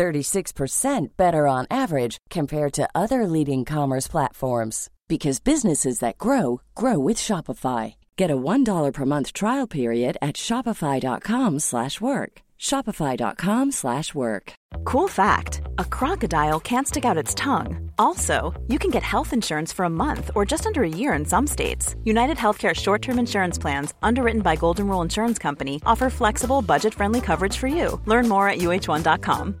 36% better on average compared to other leading commerce platforms because businesses that grow grow with Shopify. Get a $1 per month trial period at shopify.com/work. shopify.com/work. Cool fact a crocodile can't stick out its tongue. Also, you can get health insurance for a month or just under a year in some states. United Healthcare short term insurance plans, underwritten by Golden Rule Insurance Company, offer flexible, budget friendly coverage for you. Learn more at uh1.com.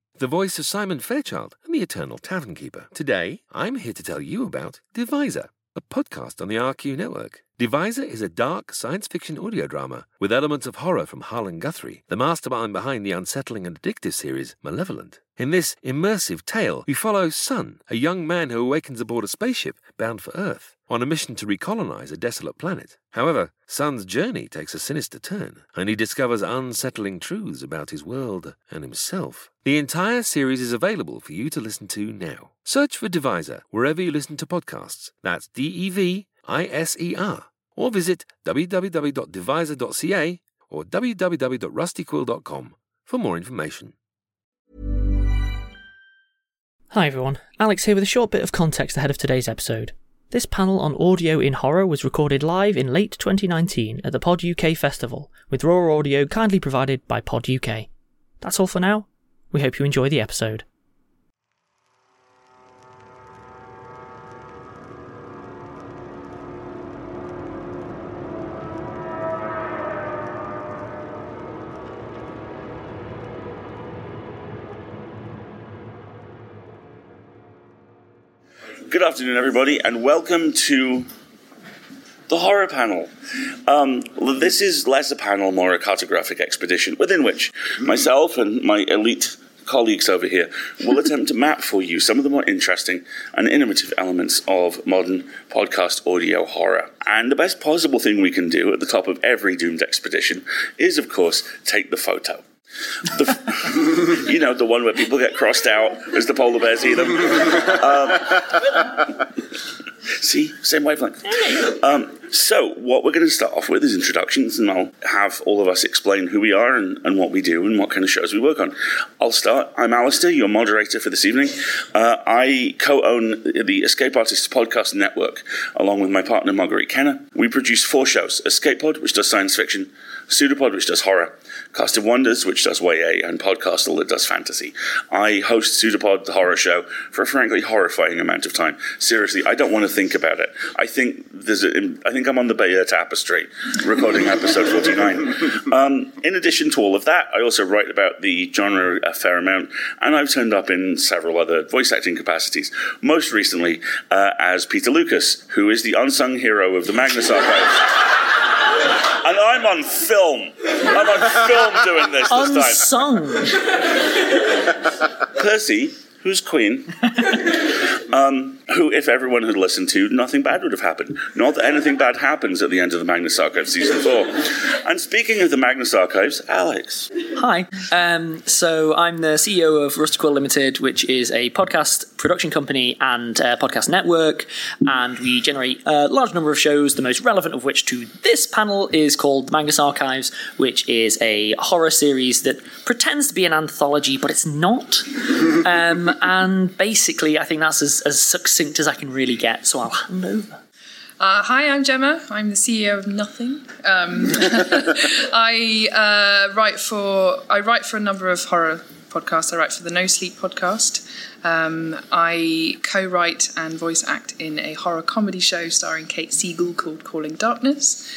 the voice of Simon Fairchild and the Eternal Tavern Keeper. Today, I'm here to tell you about Deviser, a podcast on the RQ network. Deviser is a dark science fiction audio drama with elements of horror from Harlan Guthrie, the mastermind behind the unsettling and addictive series Malevolent. In this immersive tale, we follow Sun, a young man who awakens aboard a spaceship bound for Earth, on a mission to recolonize a desolate planet. However, Sun's journey takes a sinister turn, and he discovers unsettling truths about his world and himself. The entire series is available for you to listen to now. Search for Deviser wherever you listen to podcasts. That's D E V I S E R. Or visit www.divisor.ca or www.rustyquill.com for more information. Hi everyone, Alex here with a short bit of context ahead of today's episode. This panel on audio in horror was recorded live in late 2019 at the Pod UK Festival, with raw audio kindly provided by Pod UK. That's all for now. We hope you enjoy the episode. Good afternoon, everybody, and welcome to the horror panel. Um, this is less a panel, more a cartographic expedition, within which myself and my elite colleagues over here will attempt to map for you some of the more interesting and innovative elements of modern podcast audio horror. And the best possible thing we can do at the top of every doomed expedition is, of course, take the photo. The, you know, the one where people get crossed out as the polar bears eat them. Um, see, same wavelength. Um, so, what we're going to start off with is introductions, and I'll have all of us explain who we are and, and what we do and what kind of shows we work on. I'll start. I'm Alasdair, your moderator for this evening. Uh, I co own the Escape Artists Podcast Network along with my partner Marguerite Kenner. We produce four shows Escape Pod, which does science fiction, Pseudopod, which does horror, Cast of Wonders, which does YA, and Podcastle, that does fantasy. I host Pseudopod, the horror show, for a frankly horrifying amount of time. Seriously, I don't want to think about it. I think there's a, I think I'm on the Bayeux Tapestry, recording episode 49. Um, in addition to all of that, I also write about the genre a fair amount, and I've turned up in several other voice acting capacities. Most recently, uh, as Peter Lukas, who is the unsung hero of the Magnus Archives. And I'm on film. I'm on film doing this this time. Unsung! Percy, who's Queen, um, who, if everyone had listened to, nothing bad would have happened. Not that anything bad happens at the end of the Magnus Archives season four. And speaking of the Magnus Archives, Alex. Hi. Um, so I'm the CEO of Rusty Limited, which is a podcast production company and podcast network, and we generate a large number of shows. The most relevant of which to this panel is called the Magnus Archives, which is a horror series that pretends to be an anthology, but it's not. um, and basically, I think that's as, as as I can really get. So I'll hand over. Uh, hi, I'm Gemma. I'm the CEO of Nothing. Um, I uh, write for I write for a number of horror podcasts. I write for the No Sleep podcast. Um, I co-write and voice act in a horror comedy show starring Kate Siegel called Calling Darkness.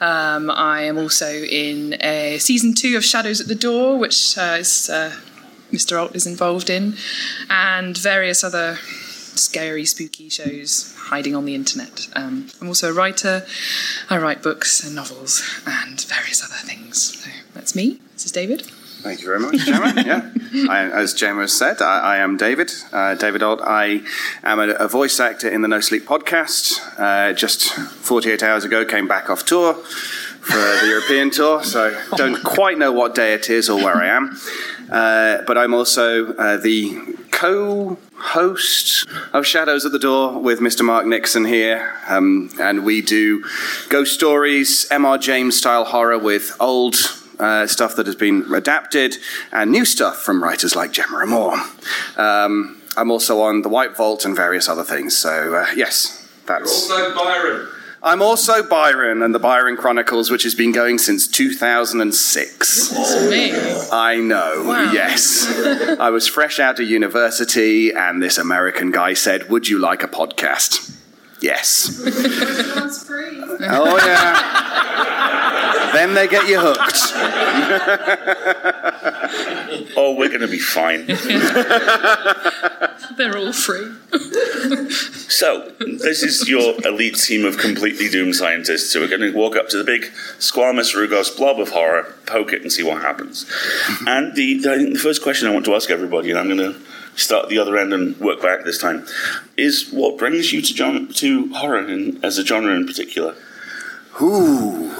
Um, I am also in a season two of Shadows at the Door, which uh, is, uh, Mr. Ault is involved in, and various other scary, spooky shows hiding on the internet. Um, I'm also a writer. I write books and novels and various other things. So that's me. This is David. Thank you very much, Gemma. yeah, I, as Gemma said, I, I am David. Uh, David Ault. I am a, a, voice actor in the No Sleep podcast. Uh, just 48 hours ago, came back off tour for the European tour, so don't quite know what day it is or where I am. Uh, but I'm also uh, the co host of Shadows at the Door with Mr. Mark Nixon here. Um, and we do ghost stories, M.R. James style horror with old uh, stuff that has been adapted and new stuff from writers like Gemma Amor. Um, I'm also on The White Vault and various other things. So, uh, yes, that's. You're also Byron. I'm also Byron and the Byron Chronicles, which has been going since 2006. That's me. I know, Wow. yes. I was fresh out of university, and this American guy said, Would you like a podcast? Yes. Oh, yeah. then they get you hooked. Oh, we're going to be fine. They're all free. So, this is your elite team of completely doomed scientists. So, we're going to walk up to the big squamous Rugose blob of horror, poke it, and see what happens. And the, I think the first question I want to ask everybody, and I'm going to start at the other end and work back this time, is what brings you to, gen- to horror in, as a genre in particular? Ooh,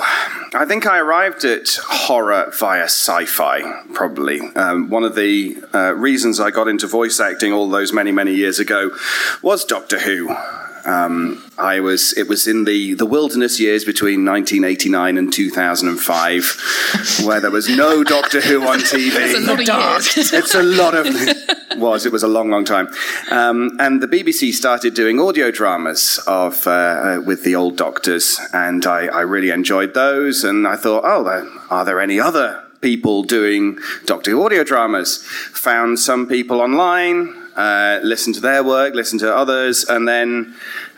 I think I arrived at horror via sci-fi. Probably um, one of the uh, reasons I got into voice acting all those many many years ago was Doctor Who. Um, I was it was in the the wilderness years between 1989 and 2005, where there was no Doctor Who on TV. It's a lot of years. it's a lot of was it was a long long time um, and the bbc started doing audio dramas of uh, uh, with the old doctors and I, I really enjoyed those and i thought oh there, are there any other people doing doctor Who audio dramas found some people online uh, listened to their work listen to others and then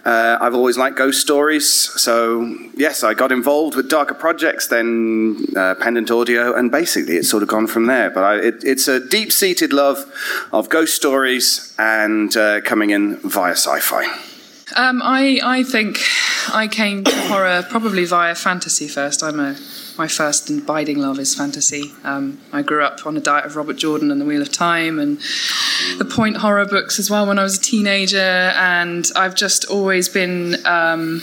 uh, I've always liked ghost stories, so yes, I got involved with Darker Projects, then uh, Pendant Audio, and basically it's sort of gone from there. But I, it, it's a deep seated love of ghost stories and uh, coming in via sci fi. Um, I I think I came to horror probably via fantasy first. I'm a my first and abiding love is fantasy. Um, I grew up on a diet of Robert Jordan and The Wheel of Time and the Point horror books as well when I was a teenager. And I've just always been, um,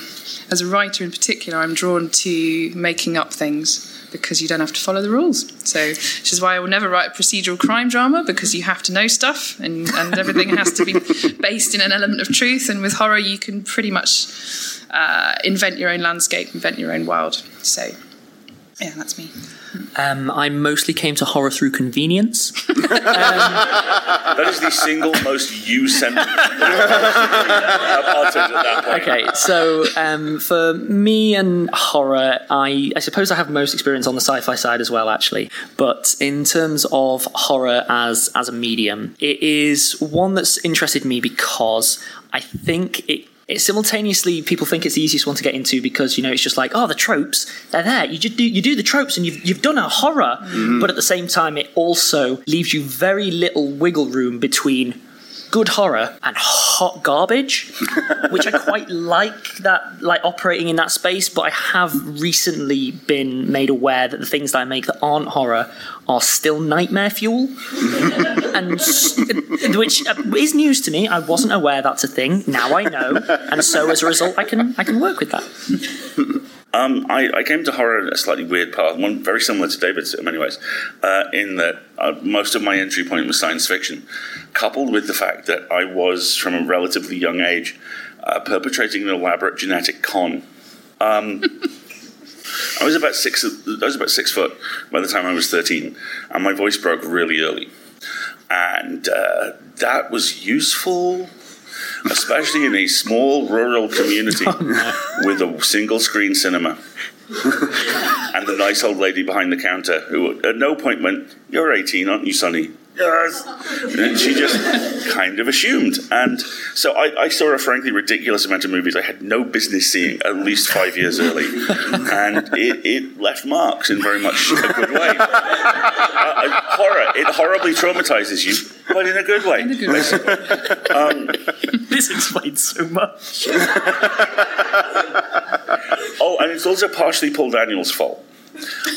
as a writer in particular, I'm drawn to making up things because you don't have to follow the rules. So, which is why I will never write a procedural crime drama because you have to know stuff and, and everything has to be based in an element of truth. And with horror, you can pretty much uh, invent your own landscape, invent your own world. So, yeah, that's me. Um, I mostly came to horror through convenience. That is the single most you sentence I've uttered at that point. Okay, so um, for me and horror, I, I suppose I have most experience on the sci-fi side as well, actually. But in terms of horror as as a medium, it is one that's interested me because I think it. It simultaneously, people think it's the easiest one to get into because you know it's just like, oh, the tropes, they're there. You just do you do the tropes, and you've you've done a horror. Mm-hmm. But at the same time, it also leaves you very little wiggle room between good horror and hot garbage, which I quite like that, like operating in that space. But I have recently been made aware that the things that I make that aren't horror are still nightmare fuel, and which uh, is news to me. I wasn't aware that's a thing. Now I know, and so as a result, I can I can work with that. Um, I, I came to horror in a slightly weird path, one very similar to David's in many ways, uh, in that uh, most of my entry point was science fiction, coupled with the fact that I was, from a relatively young age, uh, perpetrating an elaborate genetic con. Um, I was about six. I was about six foot by the time I was thirteen, and my voice broke really early, and uh, that was useful especially in a small rural community oh, with a single screen cinema. and the nice old lady behind the counter who at no point went, You're 18, aren't you, Sonny? Yes. And she just kind of assumed. And so I, I, saw a frankly ridiculous amount of movies I had no business seeing at least five years early. And it, it left marks in very much a good way. uh, uh, horror, it horribly traumatizes you, but in a good way. In a good way. Um, This explains so much. Oh, and it's also partially Paul Daniels' fault.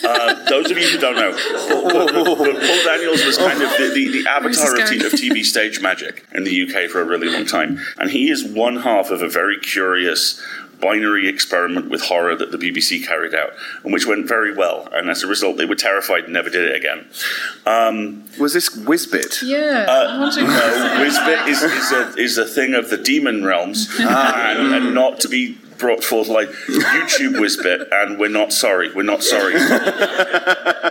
Uh, those of you who don't know, Paul, Paul- Paul- Paul Daniels was kind of the, the, the avatar of, t- of TV stage magic in the UK for a really long time. And he is one half of a very curious binary experiment with horror that the BBC carried out, and which went very well. And as a result, they were terrified and never did it again. Um, Was this Wizbit? Yeah. Uh, I'm no, Wizbit is, is, a, is a thing of the demon realms and, and not to be brought forth like YouTube Wizbit, and we're not sorry. We're not sorry.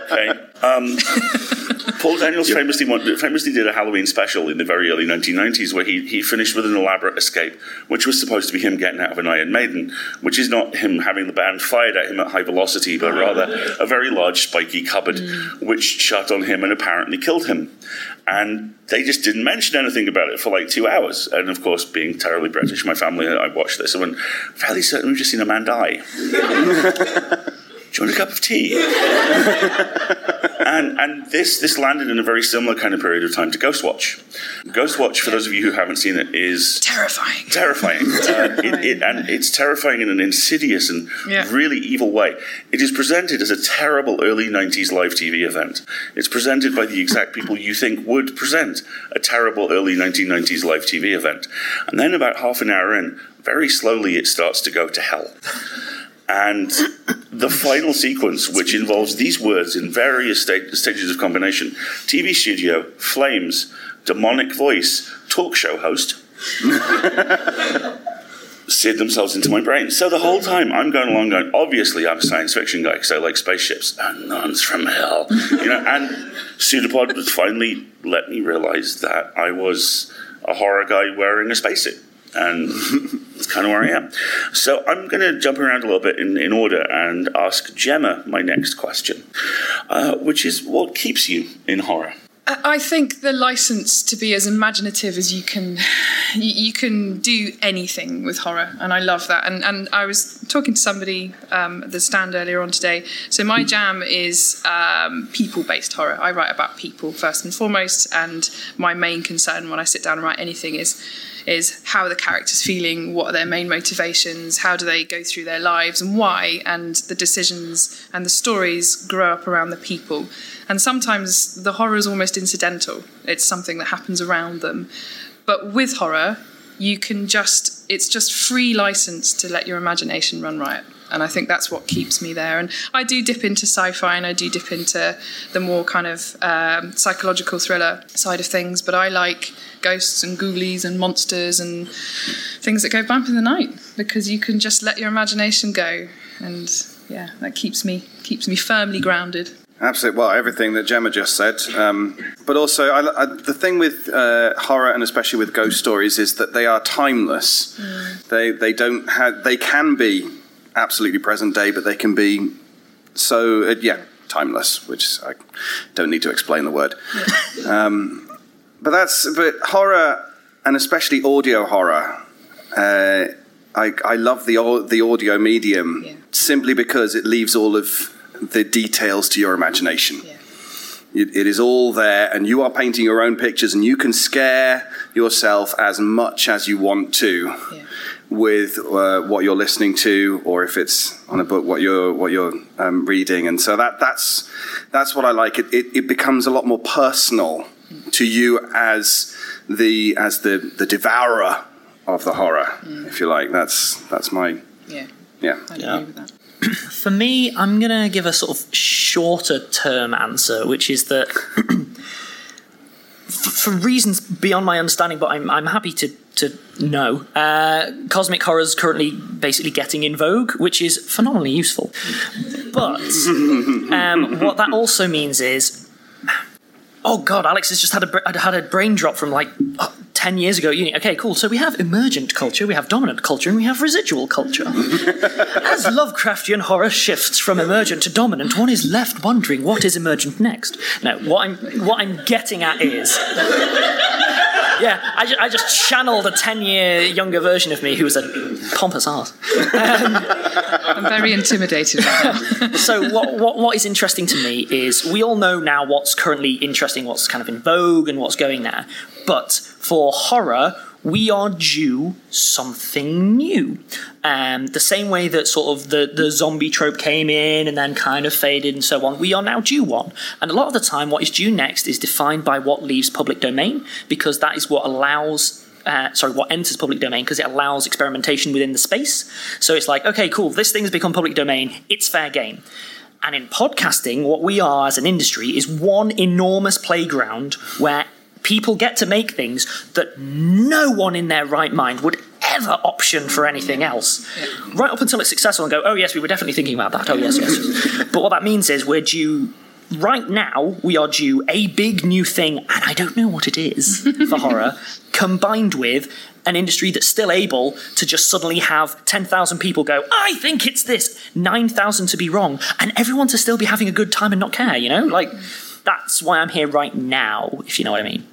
okay. Um, Paul Daniels famously, famously did a Halloween special in the very early 1990s where he, he finished with an elaborate escape, which was supposed to be him getting out of an Iron Maiden, which is not him having the band fired at him at high velocity, but ah. rather a very large spiky cupboard mm. which shut on him and apparently killed him. And they just didn't mention anything about it for like two hours. And of course, being terribly British, my family, I watched this and went, fairly certain we've just seen a man die. Do you want a cup of tea? and and this this landed in a very similar kind of period of time to Ghostwatch. Ghostwatch, for those of you who haven't seen it, is Terrifying. terrifying. Uh, it, it, and it's terrifying in an insidious and Yeah. really evil way. It is presented as a terrible early 90s live TV event. It's presented by the exact people you think would present a terrible early 1990s live TV event. And then about half an hour in, very slowly it starts to go to hell. And the final sequence, which involves these words in various sta- stages of combination TV studio, flames, demonic voice, talk show host, seared themselves into my brain. So the whole time I'm going along going, obviously I'm a science fiction guy because I like spaceships and nuns from hell. You know, and Pseudopod finally let me realize that I was a horror guy wearing a spacesuit. And it's kind of where I am. So I'm going to jump around a little bit in, in order and ask Gemma my next question, uh, which is what keeps you in horror? I think the license to be as imaginative as you can, you, you can do anything with horror, and I love that. And and I was talking to somebody um, at the stand earlier on today. So my jam is um, people-based horror. I write about people first and foremost, and my main concern when I sit down and write anything is is how are the characters feeling, what are their main motivations, how do they go through their lives, and why, and the decisions and the stories grow up around the people. And sometimes the horror is almost incidental, it's something that happens around them. But with horror, you can just, it's just free license to let your imagination run riot. And I think that's what keeps me there. And I do dip into sci fi and I do dip into the more kind of um, psychological thriller side of things. But I like ghosts and ghoulies and monsters and things that go bump in the night because you can just let your imagination go. And yeah, that keeps me keeps me firmly grounded. Absolutely. Well, everything that Gemma just said. Um, but also, I, I, the thing with uh, horror and especially with ghost stories is that they are timeless. They they don't have. They can be absolutely present day, but they can be so uh, yeah timeless. Which I don't need to explain the word. Um, but that's but horror and especially audio horror. Uh, I, I love the the audio medium Yeah. simply because it leaves all of the details to your imagination. Yeah. It, it is all there, and you are painting your own pictures, and you can scare yourself as much as you want to. Yeah. With uh, what you're listening to, or if it's on a book, what you're what you're um, reading, and so that that's that's what I like. It, it it becomes a lot more personal to you as the as the the devourer of the horror, if you like. That's that's my Yeah, yeah. I Yeah. agree with that. For me, I'm going to give a sort of shorter term answer, which is that for reasons beyond my understanding, but I'm, I'm happy to, to know, uh, cosmic horror is currently basically getting in vogue, which is phenomenally useful. But um, what that also means is Oh God, Alex has just had a had a brain drop from like oh, ten years ago. at Uni. Okay, cool. So we have emergent culture, we have dominant culture, and we have residual culture. As Lovecraftian horror shifts from emergent to dominant, one is left wondering what is emergent next. No, what I'm what I'm getting at is. Yeah, I, ju- I just channeled a 10 year younger version of me who was a pompous ass. Um, I'm very intimidated by that. so what, what what is interesting to me is we all know now what's currently interesting, what's kind of in vogue, and what's going there. But for horror, we are due something new. Um, the same way that sort of the, the zombie trope came in and then kind of faded and so on, we are now due one. And a lot of the time, what is due next is defined by what leaves public domain, because that is what allows uh, sorry, what enters public domain because it allows experimentation within the space. So it's like, okay, cool, this thing has become public domain, it's fair game. And in podcasting, what we are as an industry is one enormous playground where people get to make things that no one in their right mind would ever option for anything else. Right up until it's successful and go, oh, yes, we were definitely thinking about that. Oh, yes, yes. but what that means is we're due right now we are due a big new thing and i don't know what it is for horror combined with an industry that's still able to just suddenly have 10,000 people go i think it's this 9,000 to be wrong and everyone to still be having a good time and not care you know like that's why i'm here right now if you know what i mean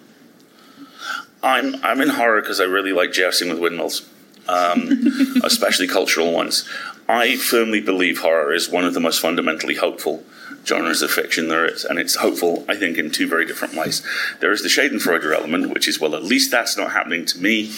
I'm I'm in horror because I really like jousting with windmills, um, especially cultural ones. I firmly believe horror is one of the most fundamentally hopeful genres of fiction there is, and it's hopeful, I think, in two very different ways. There is the Schadenfreude element, which is well, at least that's not happening to me.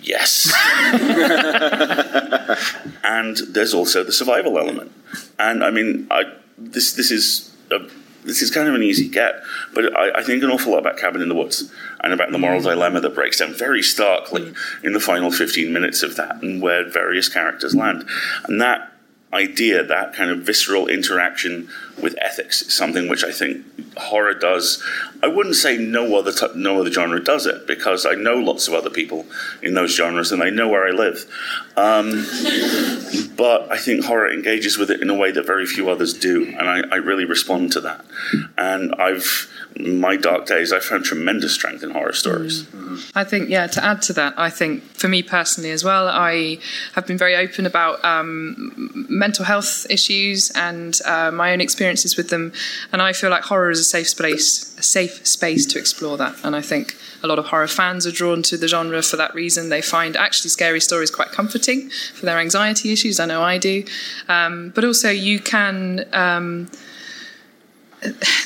Yes. and there's also the survival element. And I mean, I, this this is a, this is kind of an easy get, but I, I think an awful lot about Cabin in the Woods and about the moral dilemma that breaks down very starkly mm. in the final 15 minutes of that and where various characters land. And that idea, that kind of visceral interaction with ethics, is something which I think horror does. I wouldn't say no other t- no other genre does it because I know lots of other people in those genres and I know where I live. Um, but I think horror engages with it in a way that very few others do, and I, I really respond to that. And I've my dark days, I found tremendous strength in horror stories. I think, yeah, to add to that, I think for me personally as well, I have been very open about um, mental health issues and uh, my own experiences with them. And I feel like horror is a safe space, a safe space to explore that. And I think a lot of horror fans are drawn to the genre for that reason. They find actually scary stories quite comforting for their anxiety issues. I know I do. Um, but also, you can. Um,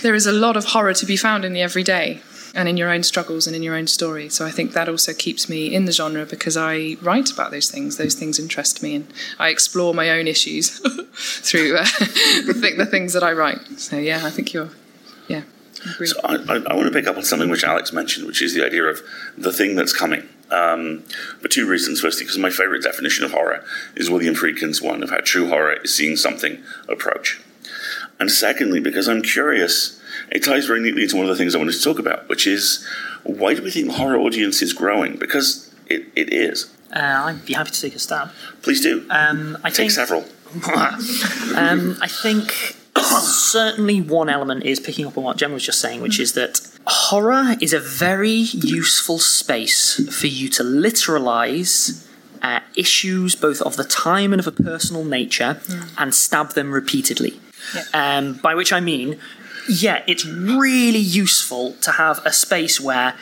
there is a lot of horror to be found in the everyday and in your own struggles and in your own story. So I think that also keeps me in the genre because I write about those things. Those things interest me, and I explore my own issues through uh, the, things that I write. So yeah, I think you're, yeah, I. So I, I want to pick up on something which Alex mentioned, which is the idea of the thing that's coming. Um, for two reasons. Firstly, because my favorite definition of horror is William Friedkin's one of how true horror is seeing something approach. And secondly, because I'm curious, it ties very neatly into one of the things I wanted to talk about, which is why do we think the horror audience is growing? Because it, it is. uh, i'd be happy to take a stab Please do. um, i Take think several. um, I think certainly one element is picking up on what Gemma was just saying, which is that horror is a very useful space for you to literalize uh, issues both of the time and of a personal nature and stab them repeatedly. Um, by which I mean, yeah, it's really useful to have a space where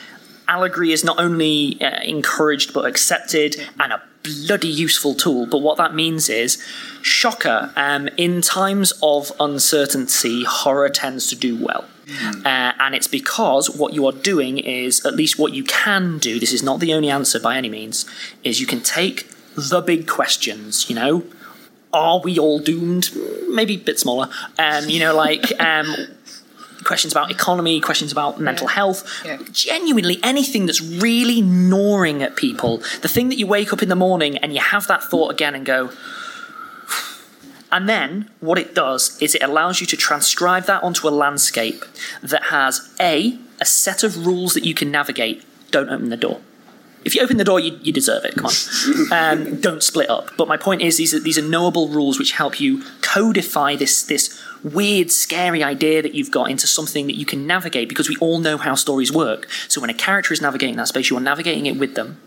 allegory is not only uh, encouraged but accepted and a bloody useful tool. But what that means is, shocker, um, in times of uncertainty, horror tends to do well. Uh, and it's because what you are doing is, at least what you can do, this is not the only answer by any means, is you can take the big questions, you know, are we all doomed? Maybe a bit smaller. Um, you know, like um, questions about economy, questions about mental health, Yeah. genuinely anything that's really gnawing at people. The thing that you wake up in the morning and you have that thought again and go, and then what it does is it allows you to transcribe that onto a landscape that has A, a set of rules that you can navigate. Don't open the door. If you open the door, you, you deserve it. Come on. Um, don't split up. But my point is, these are, these are knowable rules which help you codify this, this weird, scary idea that you've got into something that you can navigate because we all know how stories work. So when a character is navigating that space, you are navigating it with them.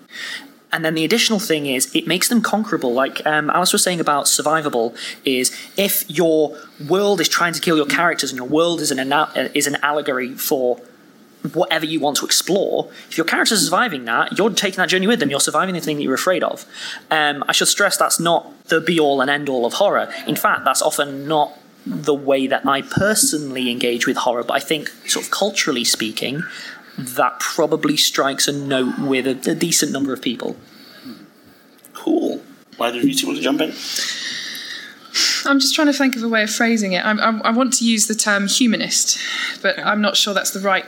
And then the additional thing is it makes them conquerable. Like um, Alice was saying about survivable, is if your world is trying to kill your characters and your world is an ana- is an allegory for whatever you want to explore, if your characters are surviving that, you're taking that journey with them. You're surviving the thing that you're afraid of. Um, I should stress that's not the be all and end all of horror. In fact, that's often not the way that I personally engage with horror. But I think, sort of culturally speaking, that probably strikes a note with a, a decent number of people. Cool. Either of you two want to jump in? I'm just trying to think of a way of phrasing it. I'm, I'm, I want to use the term humanist, but I'm not sure that's the right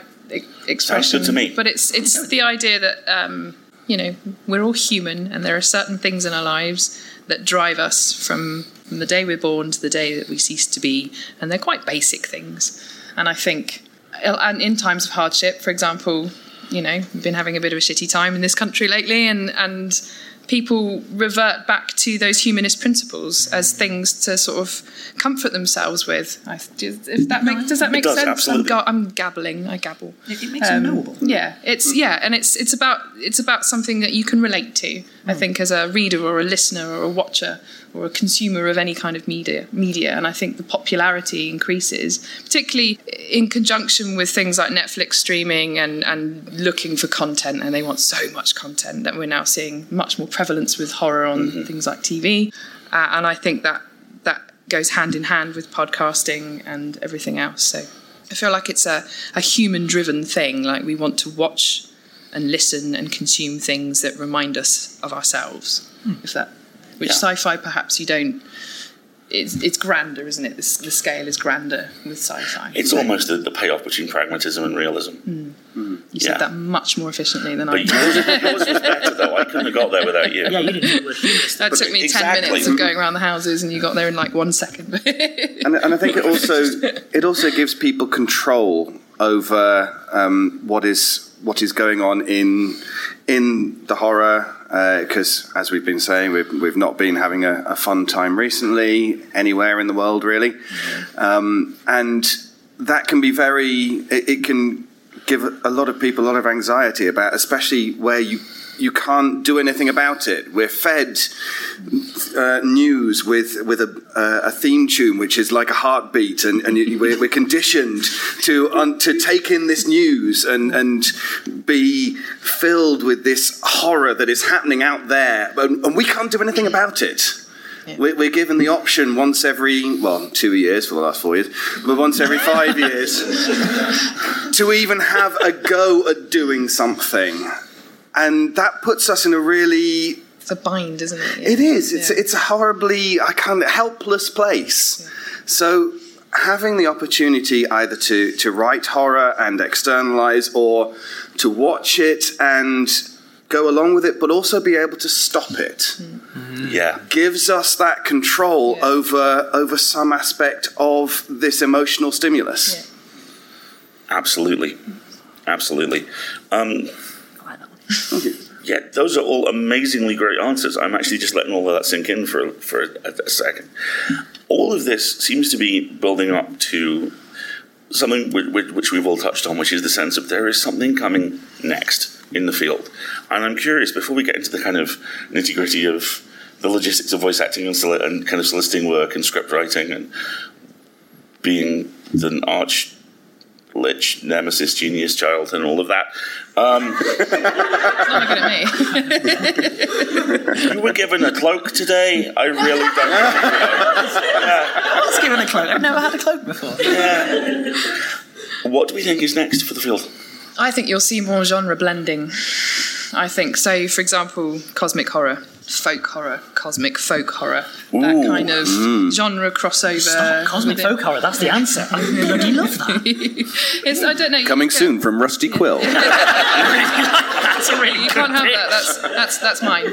expression. to me. But it's it's the idea that um, you know we're all human, and there are certain things in our lives that drive us from from the day we're born to the day that we cease to be, and they're quite basic things. And I think, and in times of hardship, for example, you know, we've been having a bit of a shitty time in this country lately, and and people revert back to those humanist principles as things to sort of comfort themselves with. I, if that makes does that make does, sense? absolutely. I'm, ga- I'm gabbling. I gabble. It, makes Um, them knowable. Yeah, it's yeah, and it's it's about it's about something that you can relate to. I think as a reader or a listener or a watcher or a consumer of any kind of media media, and I think the popularity increases, particularly in conjunction with things like Netflix streaming and and looking for content, and they want so much content that we're now seeing much more prevalence with horror on things like TV, uh, and I think that that goes hand in hand with podcasting and everything else. So I feel like it's a, a human driven thing. Like we want to watch and listen and consume things that remind us of ourselves. If that, which Yeah. sci-fi perhaps you don't. It's, it's grander, isn't it? The, the scale is grander with sci-fi. It's So almost the, the payoff between pragmatism and realism. You yeah. said that much more efficiently than I But did. yours, yours was better, though. I couldn't have got there without you. Yeah, you didn't use the word. That took me Exactly. ten minutes of going around the houses, and you got there in like one second. and, and I think it also it also gives people control over um, what is what is going on in in the horror because as we've been saying we've, we've not been having a, a fun time recently anywhere in the world really. Um, and that can be very it, it can give a lot of people a lot of anxiety about especially where you you can't do anything about it. We're fed uh, news with with a, uh, a theme tune which is like a heartbeat, and, and you- we're, we're conditioned to to take in this news and and be filled with this horror that is happening out there, and, and we can't do anything about it. We're, we're given the option once every well two years for the last four years, but once every five years to even have a go at doing something, and that puts us in a really it's a bind, isn't it? it is. It's Yeah. it's a horribly I can't helpless place. So having the opportunity either to to write horror and externalize or to watch it and go along with it but also be able to stop it Yeah. gives us that control Yeah. over over some aspect of this emotional stimulus. Yeah. Absolutely. Absolutely. Um, yeah, those are all amazingly great answers. I'm actually just letting all of that sink in for, for a, a second. All of this seems to be building up to something which, we've all touched on, which is the sense of there is something coming next in the field. And I'm curious, before we get into the kind of nitty gritty of the logistics of voice acting and, soli- and kind of soliciting work and script writing and being the arch Lich, Nemesis, Genius Child, and all of that. Um, It's not looking at me. you were given a cloak today. I really don't. I was given a cloak. I've never had a cloak before. What do we think is next for the field? I think you'll see more genre blending. I think so. For example, cosmic horror, folk horror, cosmic folk horror, that kind of genre crossover. Stop, cosmic within- folk horror. That's the answer. I bloody love that. It's, I don't know. Coming can- soon from Rusty Quill. That's a really You good can't have pitch. that. That's that's that's mine.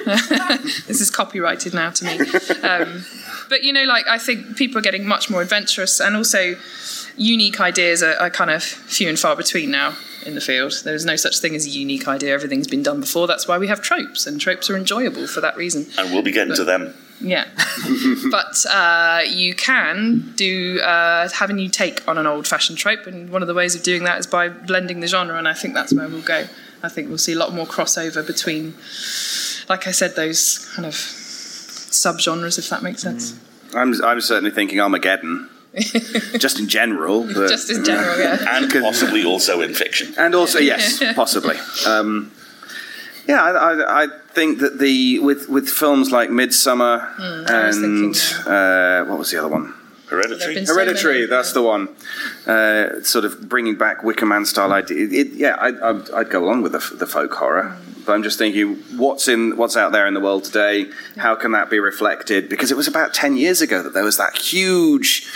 this is copyrighted now to me. Um, but you know, like I think people are getting much more adventurous, and also unique ideas are, are kind of few and far between now in the field. There's no such thing as a unique idea. Everything's been done before. That's why we have tropes, and tropes are enjoyable for that reason. And we'll be getting to them. Yeah, but uh, you can do uh, have a new take on an old-fashioned trope, and one of the ways of doing that is by blending the genre. And I think that's where we'll go. I think we'll see a lot more crossover between, like I said, those kind of subgenres, if that makes sense. I'm, I'm certainly thinking Armageddon, just in general. But, Just in general, yeah. And possibly also in fiction. and also yes, possibly. Um, yeah, I, I, I think that the with with films like Midsommar I was and thinking, uh, what was the other one? Hereditary. so Hereditary. many, that's the one. Uh, sort of bringing back Wicker Man style idea. It, yeah, I, I'd, I'd go along with the, the folk horror. But I'm just thinking, what's in what's out there in the world today? How can that be reflected? Because it was about ten years ago that there was that huge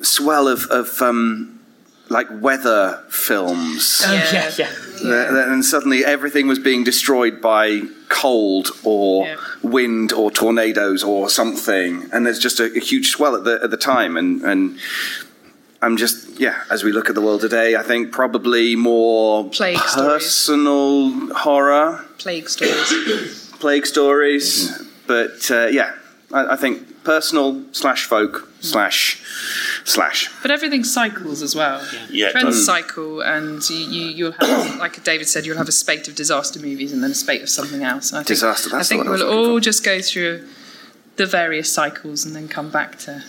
swell of, of um, like weather films. Oh, Yeah. yeah, yeah. Th- th- And suddenly everything was being destroyed by cold or Yeah. wind or tornadoes or something. And there's just a, a huge swell at the, at the time. And, and I'm just, yeah, as we look at the world today, I think probably more Plague stories. personal horror, Plague stories. plague stories. But uh, yeah, I, I think personal slash folk slash slash. But everything cycles as well. Yeah, it Trends does. cycle, and you, you, you'll have, like David said, you'll have a spate of disaster movies and then a spate of something else. And I think, Disaster, that's I the think one we'll looking all for. just go through the various cycles and then come back to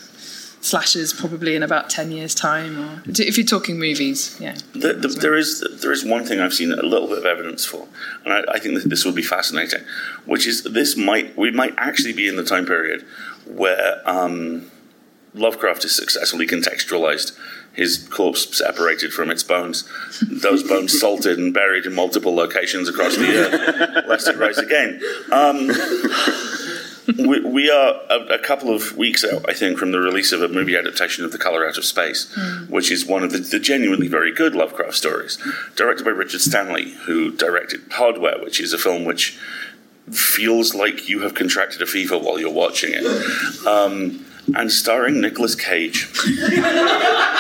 slashes probably in about 10 years' time. Or if you're talking movies, yeah. The, the, there is there is one thing I've seen a little bit of evidence for, and I, I think that this will be fascinating, which is this might we might actually be in the time period where um, Lovecraft has successfully contextualized. His corpse separated from its bones, those bones salted and buried in multiple locations across the earth, lest it rise again. Um, we, we are a, a couple of weeks out, I think, from the release of a movie adaptation of The Color Out of Space, which is one of the, the genuinely very good Lovecraft stories, directed by Richard Stanley, who directed Hardware, which is a film which feels like you have contracted a fever while you're watching it, um, and starring Nicolas Cage.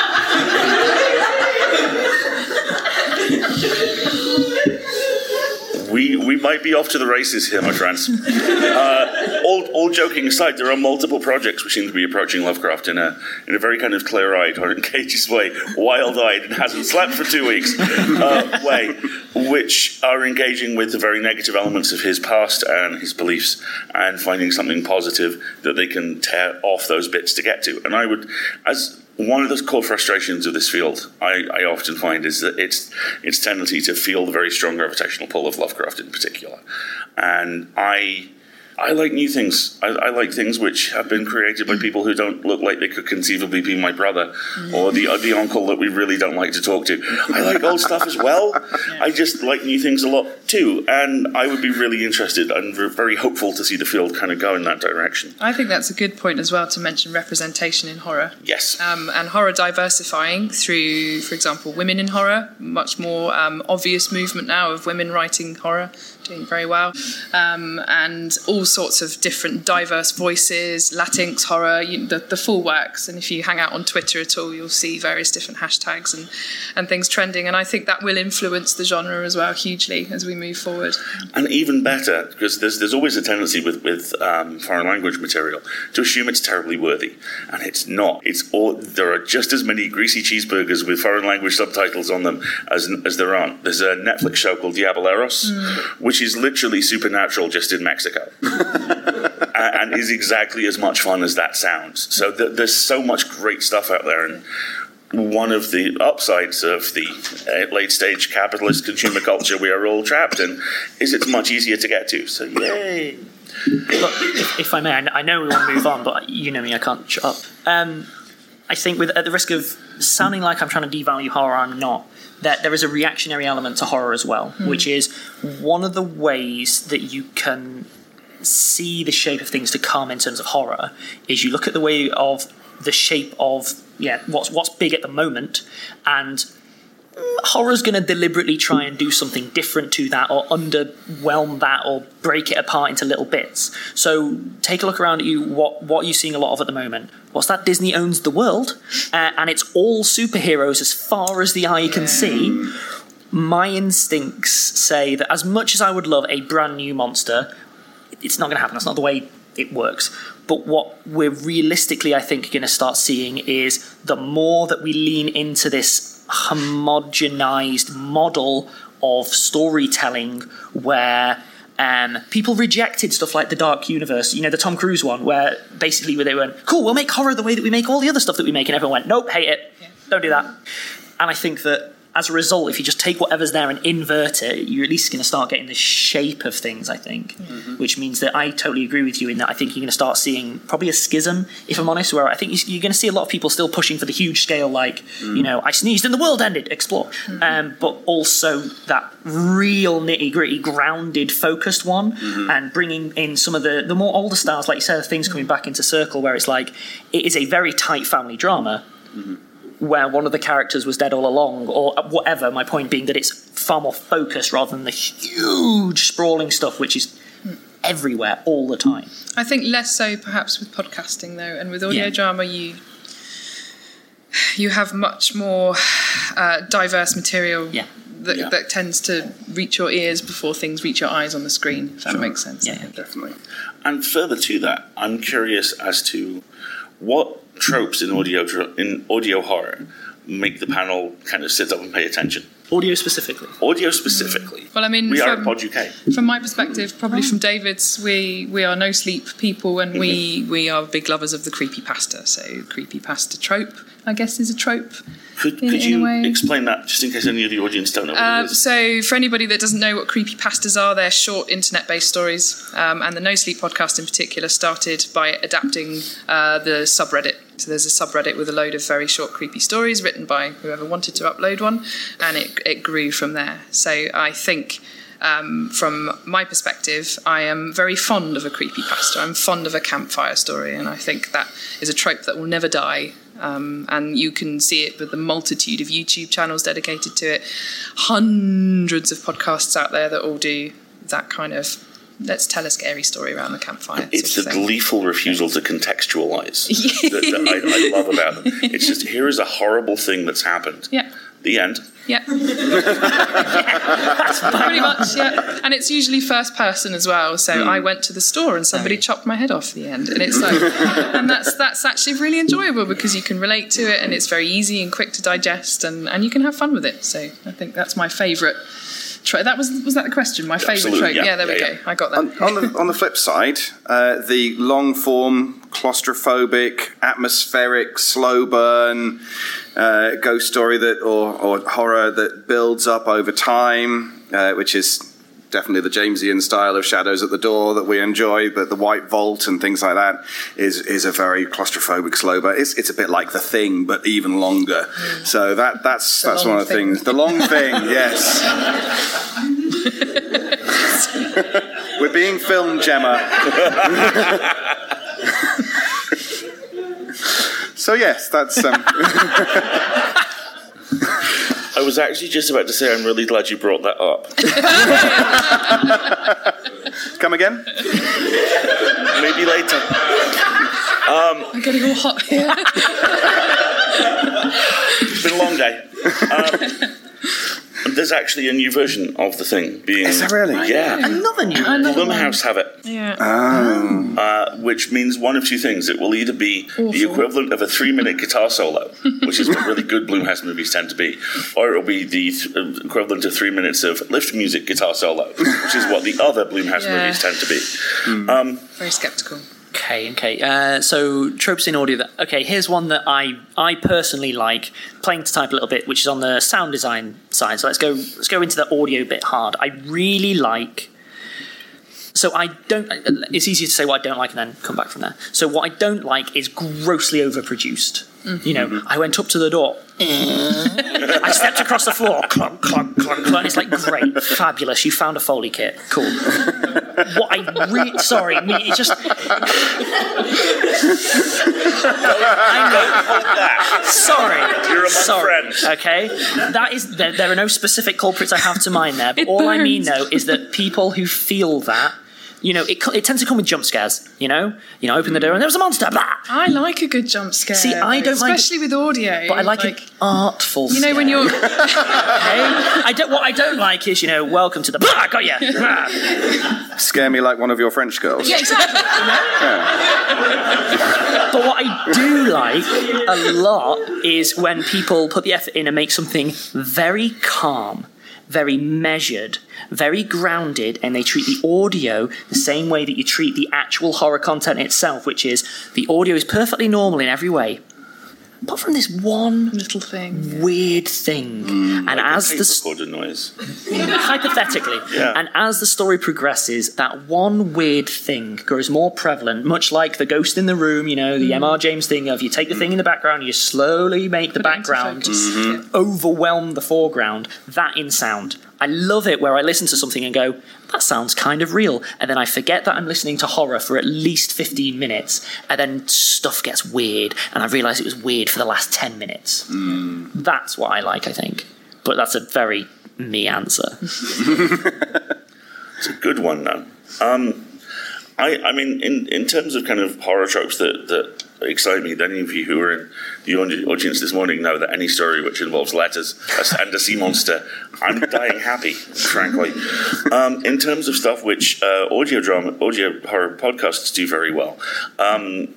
We, we might be off to the races here, my friends. Uh, all, all joking aside, there are multiple projects which seem to be approaching Lovecraft in a in a very kind of clear-eyed or in Cage's way, wild-eyed and hasn't slept for two weeks uh, way, which are engaging with the very negative elements of his past and his beliefs, and finding something positive that they can tear off those bits to get to. And I would, as one of the core frustrations of this field, I, I often find, is that it's its tendency to feel the very strong gravitational pull of Lovecraft in particular, and I. I like new things. I, I like things which have been created by people who don't look like they could conceivably be my brother or the the uncle that we really don't like to talk to. I like old stuff as well. I just like new things a lot too, and I would be really interested and very hopeful to see the field kind of go in that direction. I think that's a good point as well to mention representation in horror. Yes. um, and horror diversifying through, for example, women in horror. Much more um, obvious movement now of women writing horror, doing very well, um, and all sorts of different diverse voices, Latinx horror, you, the, the full works. And if you hang out on Twitter at all, you'll see various different hashtags and, and things trending. And I think that will influence the genre as well hugely as we move forward. And even better, because there's there's always a tendency with with um, foreign language material to assume it's terribly worthy, and it's not. It's all there are just as many greasy cheeseburgers with foreign language subtitles on them as as there aren't. There's a Netflix show called Diableros, which is literally supernatural just in Mexico, A- and is exactly as much fun as that sounds. So th- there's so much great stuff out there, and one of the upsides of the uh, late stage capitalist consumer culture we are all trapped in is it's much easier to get to. So, yay. But if, if I may, I know we want to move on, but you know me, I can't shut up. Um, I think, with at the risk of sounding like I'm trying to devalue horror, I'm not. That there is a reactionary element to horror as well, which is one of the ways that you can see the shape of things to come in terms of horror is you look at the way of the shape of yeah what's what's big at the moment and mm, horror's going to deliberately try and do something different to that or underwhelm that or break it apart into little bits. So take a look around at you. What what are you seeing a lot of at the moment? What's that disney owns the world uh, and it's all superheroes as far as the eye can see. My instincts say that as much as i would love a brand new monster it's not going to happen. That's not the way it works. But what we're realistically, I think, going to start seeing is the more that we lean into this homogenized model of storytelling where um, people rejected stuff like the Dark Universe, you know, the Tom Cruise one, where basically where they went, cool, we'll make horror the way that we make all the other stuff that we make. And everyone went, nope, hate it. Don't do that. And I think that as a result, if you just take whatever's there and invert it, you're at least going to start getting the shape of things, I think. Mm-hmm. Which means that I totally agree with you in that I think you're going to start seeing probably a schism, if I'm honest, where I think you're going to see a lot of people still pushing for the huge scale, like, you mm. know, I sneezed and the world ended, explore. Mm-hmm. Um, but also that real nitty gritty, grounded, focused one, mm-hmm. and bringing in some of the, the more older styles, like you said, things coming back into circle, where it's like, it is a very tight family drama where one of the characters was dead all along, or whatever. My point being that it's far more focused rather than the huge sprawling stuff which is everywhere all the time. I think less so perhaps with podcasting though, and with audio Yeah. drama you you have much more uh, diverse material Yeah. that, Yeah. that tends to reach your ears before things reach your eyes on the screen. If that makes sense. Yeah. Definitely. And further to that, I'm curious as to what tropes in audio in audio horror make the panel kind of sit up and pay attention. Audio specifically. Audio specifically. Well, I mean, we are at from- Pod UK. From my perspective, probably from David's, we we are no sleep people, and we we are big lovers of the creepy pasta. So creepy pasta trope, I guess, is a trope. Could, in- could in a you way. explain that, just in case any of the audience don't know what Uh, it is? so, for anybody that doesn't know what creepy pastas are, they're short internet-based stories, um, and the No Sleep podcast in particular started by adapting uh, the subreddit. So there's a subreddit with a load of very short, creepy stories written by whoever wanted to upload one, and it, it grew from there. So I think. Um, from my perspective, I am very fond of a creepy pasta. I'm fond of a campfire story, and I think that is a trope that will never die. Um, and you can see it with the multitude of YouTube channels dedicated to it, hundreds of podcasts out there that all do that kind of let's tell a scary story around the campfire. It's sort the thing. gleeful refusal to contextualize that, that I, I love about them. It's just here is a horrible thing that's happened. Yeah. The end. Yeah. Pretty much, yeah. And it's usually first person as well. So hmm. I went to the store and somebody oh, chopped my head off at the end. And it's like and that's that's actually really enjoyable because you can relate to it and it's very easy and quick to digest and, and you can have fun with it. So I think that's my favourite tro- that was was that the question? My favourite Absolutely, trope. yeah, Yeah, there we yeah, go. I got that. On, on the on the flip side, uh, the long form, claustrophobic, atmospheric, slow burn uh, ghost story that or, or horror that builds up over time, uh, which is definitely the Jamesian style of Shadows at the Door that we enjoy. But the White Vault and things like that is is a very claustrophobic slow burn. It's it's a bit like the Thing, but even longer. So that that's The that's one of the thing. things. The long thing, yes. We're being filmed, Gemma. so yes, that's um, was actually just about to say I'm really glad you brought that up. come again. Maybe later. I'm getting all hot here. It's been a long day. Um, there's actually a new version of the thing being. Is there really? Yeah. Another new Blumhouse have it, yeah. uh, which means one of two things. It will either be the equivalent of a three-minute guitar solo, which is what really good Blumhouse movies tend to be, or it will be the th- uh, equivalent of three minutes of lift music guitar solo, which is what the other Blumhouse Yeah. movies tend to be. Um, Very skeptical. Okay, okay. Uh, so tropes in audio. That okay. Here's one that I I personally like playing to type a little bit, which is on the sound design side. So let's go let's go into the audio bit hard. I really like. So I don't. It's easier to say what I don't like and then come back from there. So what I don't like is grossly overproduced. You know, mm-hmm. I went up to the door. Eh. I stepped across the floor. Clunk, clunk, clunk, clunk. It's like great, fabulous. You found a foley kit. Cool. What I really sorry, me it just. I know. Sorry. You're among sorry. friends. Okay. That is. There, there are no specific culprits I have to mind there. But It all I mean though is that people who feel that. You know, it, it tends to come with jump scares. You know, you know, open the door and there was a monster. Blah. I like a good jump scare. See, I don't mind- especially with audio. But I like, an artful. You know when you're Okay? I don't. What I don't like is, you know, welcome to the. Blah, I got you. Scare me like one of your French girls. yeah exactly. But what I do like a lot is when people put the effort in and make something very calm, very measured, very grounded, and they treat the audio the same way that you treat the actual horror content itself, which is the audio is perfectly normal in every way. Apart from this one Little thing. weird thing. Mm. and as Tape the s- recorder noise. hypothetically. Yeah. And as the story progresses, that one weird thing grows more prevalent, much like the ghost in the room, you know, the mm. MR James thing of you take the thing in the background, you slowly make the Put it into background focus. Yeah. overwhelm the foreground. That in sound. I love it where I listen to something and go, that sounds kind of real. And then I forget that I'm listening to horror for at least 15 minutes. And then stuff gets weird. And I realise it was weird for the last 10 minutes. That's what I like, I think. But that's a very me answer. It's a good one, though. Um, I, I mean, in, in terms of kind of horror tropes that, that excite me, any of you who are in the audience this morning know that any story which involves letters and a sea monster, I'm dying happy, frankly. Um, in terms of stuff which uh, audio drama, audio horror podcasts do very well, um,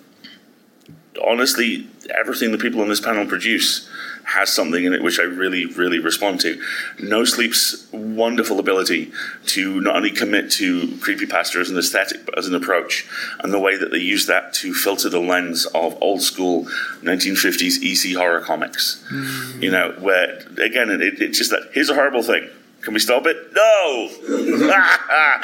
honestly, everything the people on this panel produce has something in it which I really, really respond to. No Sleep's wonderful ability to not only commit to creepypasta as an aesthetic, but as an approach, and the way that they use that to filter the lens of old school 1950s EC horror comics. Mm. You know, where, again, it, it's just that here's a horrible thing. Can we stop it? No! I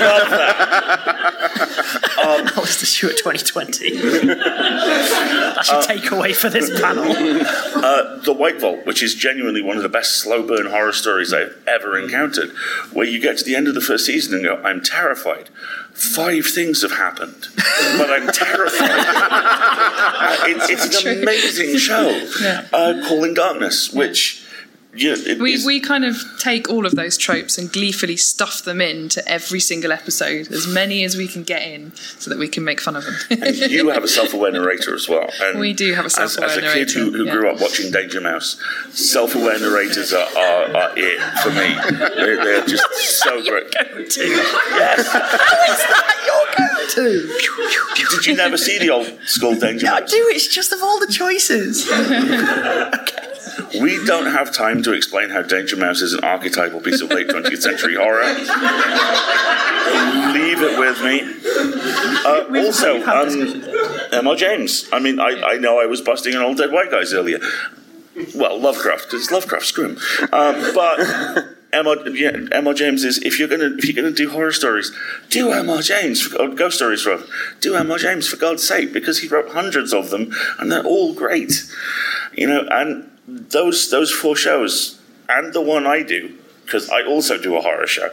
love that. That was the Stuart 2020. That's your takeaway for this panel. The White Vault, which is genuinely one of the best slow burn horror stories I've ever encountered, where you get to the end of the first season and go, I'm terrified. Five things have happened, but I'm terrified. Uh, it's, it's an amazing show. Yeah. Uh, Calling Darkness, which know, it We, we kind of take all of those tropes and gleefully stuff them into every single episode, as many as we can get in, so that we can make fun of them. and you have a self-aware narrator as well. And We do have a self-aware as, a kid who, who yeah. grew up watching Danger Mouse, self-aware narrators are, are, are it for me. They're, they're just so great. Yes. How is that your go-to? Did you never see the old school Danger I Mouse? do, it's just of all the choices. We don't have time to explain how Danger Mouse is an archetypal piece of late 20th century horror. Leave it with me. Uh, also, um, MR James. I mean, I, I know I was busting on old dead white guys earlier. Well, Lovecraft, because it's Lovecraft, screw him. Um, but Emma, yeah, MR James is if you're gonna if you're gonna do horror stories, do MR James for, or ghost stories rather. Do MR James for God's sake, because he wrote hundreds of them and they're all great. You know, and those those four shows and the one I do because I also do a horror show,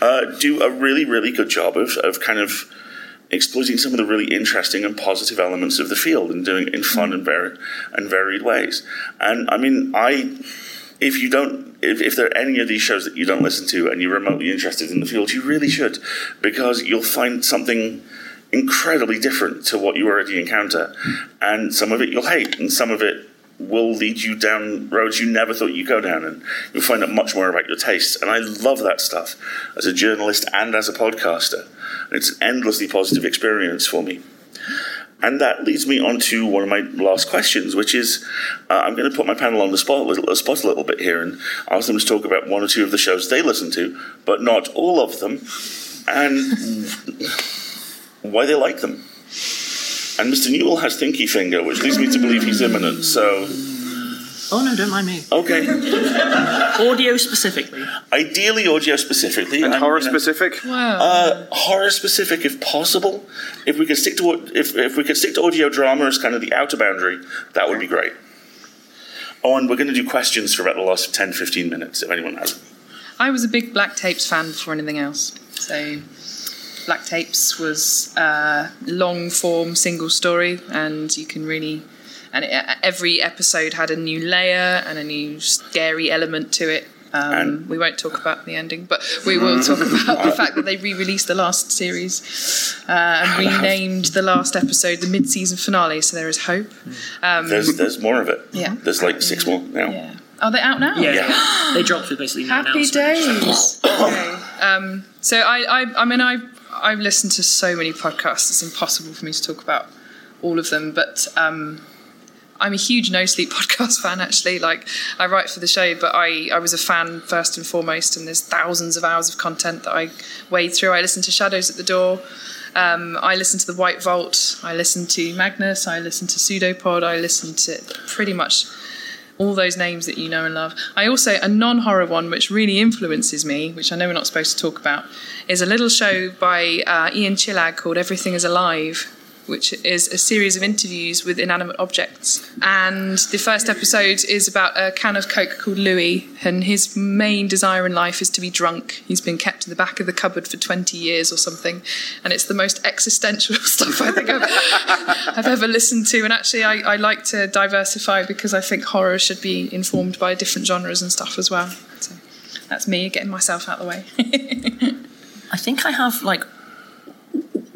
uh, do a really really good job of of kind of exploiting some of the really interesting and positive elements of the field and doing it in fun and varied and varied ways. And I mean, I if you don't if, if there are any of these shows that you don't listen to and you're remotely interested in the field, you really should because you'll find something incredibly different to what you already encounter, and some of it you'll hate, and some of it will lead you down roads you never thought you'd go down, and you'll find out much more about your tastes. And I love that stuff as a journalist and as a podcaster. It's an endlessly positive experience for me. And that leads me on to one of my last questions, which is uh, I'm going to put my panel on the spot little, uh, spot a little bit here and ask them to talk about one or two of the shows they listen to, but not all of them, and why they like them. And Mr. Newall has Thinky Finger, which leads me to believe he's imminent. So, Oh no, don't mind me. okay. Audio specifically. Ideally, audio specifically. And I'm horror gonna- specific? Wow. Uh, horror specific, if possible. If we could stick to if if we could stick to audio drama as kind of the outer boundary, that would be great. Oh, and we're going to do questions for about the last 10, 15 minutes, if anyone has. I was a big Black Tapes fan before anything else. So, Black Tapes was a long form single story, and you can really. And it, every episode had a new layer and a new scary element to it. Um, And- we won't talk about the ending, but we will talk about the fact that they re-released the last series uh, and renamed the last episode the mid-season finale. So there is hope. Um, There's there's more of it. Yeah. There's like six more now. yeah. Are they out now? Yeah, they dropped with basically no Happy days. okay. Um, so I, I, I mean, I, I've listened to so many podcasts. It's impossible for me to talk about all of them, but um, I'm a huge No Sleep podcast fan. Actually, like I write for the show, but I, I was a fan first and foremost. And there's thousands of hours of content that I wade through. I listen to Shadows at the Door. Um, I listen to the White Vault. I listen to Magnus. I listen to Pseudopod. I listen to pretty much all those names that you know and love. I also, a non horror one which really influences me, which I know we're not supposed to talk about, is a little show by uh, Ian Chillag called Everything is Alive. Which is a series of interviews with inanimate objects. And the first episode is about a can of Coke called Louis, and his main desire in life is to be drunk. He's been kept in the back of the cupboard for 20 years or something, and it's the most existential stuff I think I've, I've ever listened to. And actually, I, I like to diversify because I think horror should be informed by different genres and stuff as well. So that's me getting myself out of the way. I think I have like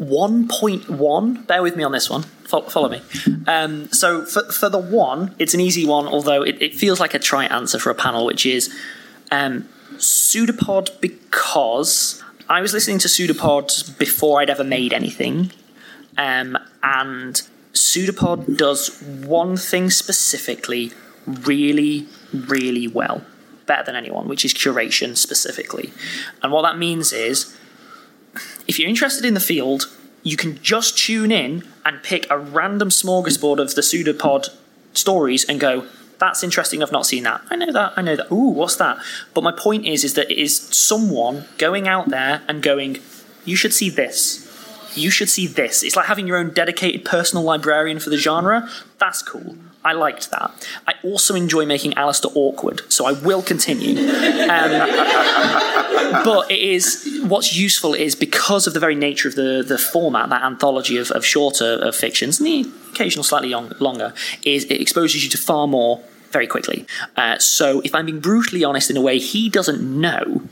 1.1. Bear with me on this one. Follow, me. Um, so for, for the one, it's an easy one, although it, it feels like a trite answer for a panel, which is um, Pseudopod because I was listening to Pseudopod before I'd ever made anything. Um, and Pseudopod does one thing specifically really, really well, better than anyone, which is curation specifically. And what that means is if you're interested in the field, you can just tune in and pick a random smorgasbord of the pseudopod stories and go, that's interesting, I've not seen that. I know that, I know that. Ooh, what's that? But my point is is that it is someone going out there and going, you should see this. You should see this. It's like having your own dedicated personal librarian for the genre. That's cool. I liked that. I also enjoy making Alasdair awkward, so I will continue. Um, but it is what's useful is because of the very nature of the the format, that anthology of, of shorter of fictions, and the occasional slightly young, longer, is it exposes you to far more very quickly. Uh, so if I'm being brutally honest in a way he doesn't know,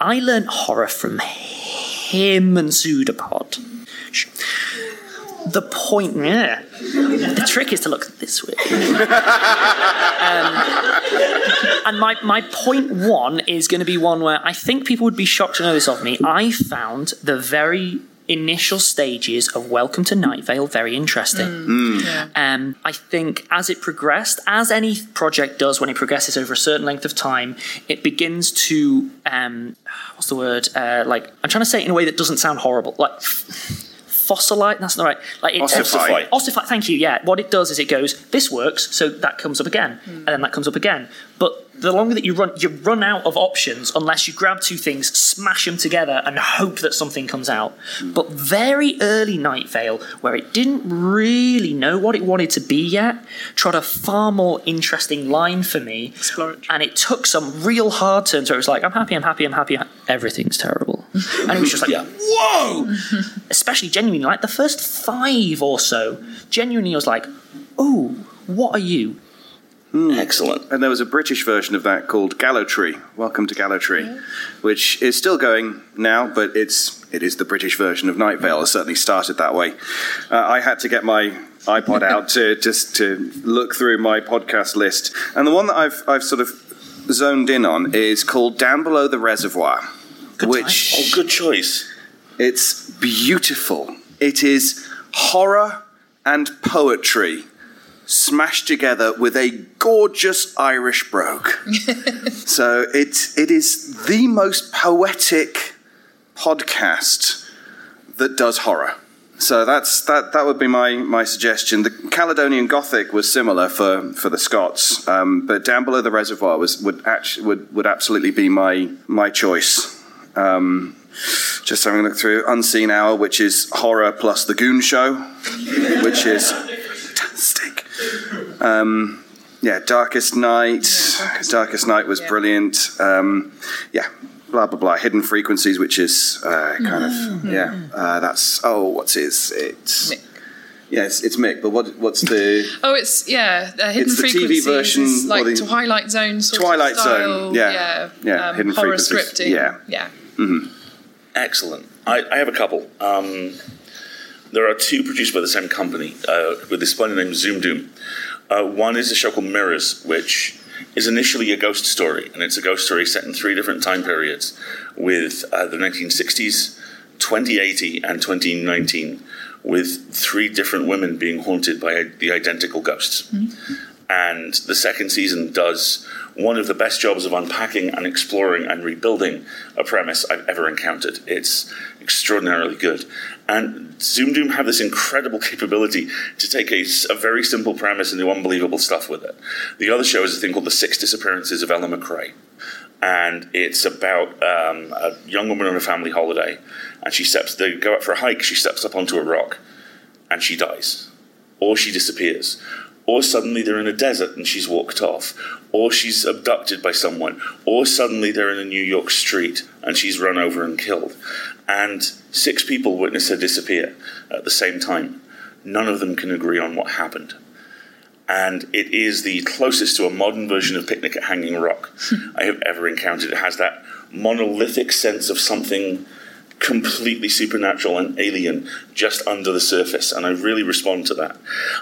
I learned horror from him and Pseudopod. Sh- The point, yeah. The trick is to look this way. And my, my point one is going to be one where I think people would be shocked to know this of me. I found the very initial stages of Welcome to Night Vale very interesting. Um, I think as it progressed, as any project does when it progresses over a certain length of time, it begins to um, what's the word? Uh, like I'm trying to say it in a way that doesn't sound horrible. Like fossilite. That's not right. Like it Ossify. Ossify, thank you. Yeah, what it does is it goes, this works, so that comes up again, and then that comes up again. But the longer that you run, you run out of options unless you grab two things, smash them together, and hope that something comes out. But very early Night Vale, where it didn't really know what it wanted to be yet, trod a far more interesting line for me. Exploratory. And it took some real hard turns where it was like, I'm happy, I'm happy, I'm happy, everything's terrible. And it was just like, whoa! Especially genuinely, like the first five or so, genuinely I was like, oh, what are you? Excellent. And there was a British version of that called Gallotree. Welcome to Gallotree, which is still going now, but it's it is the British version of Night Vale. It certainly started that way. Uh, I had to get my iPod out to just to look through my podcast list, and the one that I've I've sort of zoned in on is called Down Below the Reservoir, which Oh, good choice. it's beautiful. It is horror and poetry smashed together with a gorgeous Irish brogue. so it, it is the most poetic podcast that does horror. So that's that. That would be my my suggestion. The Caledonian Gothic was similar for, for the Scots, um, but down below the reservoir was would actually would, would absolutely be my my choice. Um, just having a look through Unseen Hour, which is horror plus the Goon Show, which is fantastic. Um, yeah, Darkest Night. Darkest Darkest, Night was yeah. brilliant. Um, yeah, blah blah blah. Hidden Frequencies, which is uh, kind of yeah. Uh, that's oh, what's his? It's Mick. yeah, it's, it's Mick. But what what's the Oh, it's yeah. Uh, Hidden It's the TV version like the- Twilight Zone sort Twilight. Zone, yeah. yeah, Yeah, Um, Hidden horror Frequencies, scripting. yeah. yeah. Excellent. I, I have a couple. Um, there are two produced by the same company uh, with the splendid name Zoom Doom. Uh, one is a show called Mirrors, which is initially a ghost story, and it's a ghost story set in three different time periods with uh, the 1960s, 2080, and 2019, with three different women being haunted by the identical ghosts. And the second season does one of the best jobs of unpacking and exploring and rebuilding a premise I've ever encountered. It's extraordinarily good. And Zoom Doom have this incredible capability to take a very simple premise and do unbelievable stuff with it. The other show is a thing called The Six Disappearances of Ella McRae. And it's about um, a young woman on a family holiday, and she steps. They go out for a hike. She steps up onto a rock, and she dies or she disappears, or suddenly they're in a desert and she's walked off, or she's abducted by someone, or suddenly they're in a New York street and she's run over and killed. And six people witness her disappear at the same time. None of them can agree on what happened. And it is the closest to a modern version of Picnic at Hanging Rock I have ever encountered. It has that monolithic sense of something completely supernatural and alien just under the surface, and I really respond to that.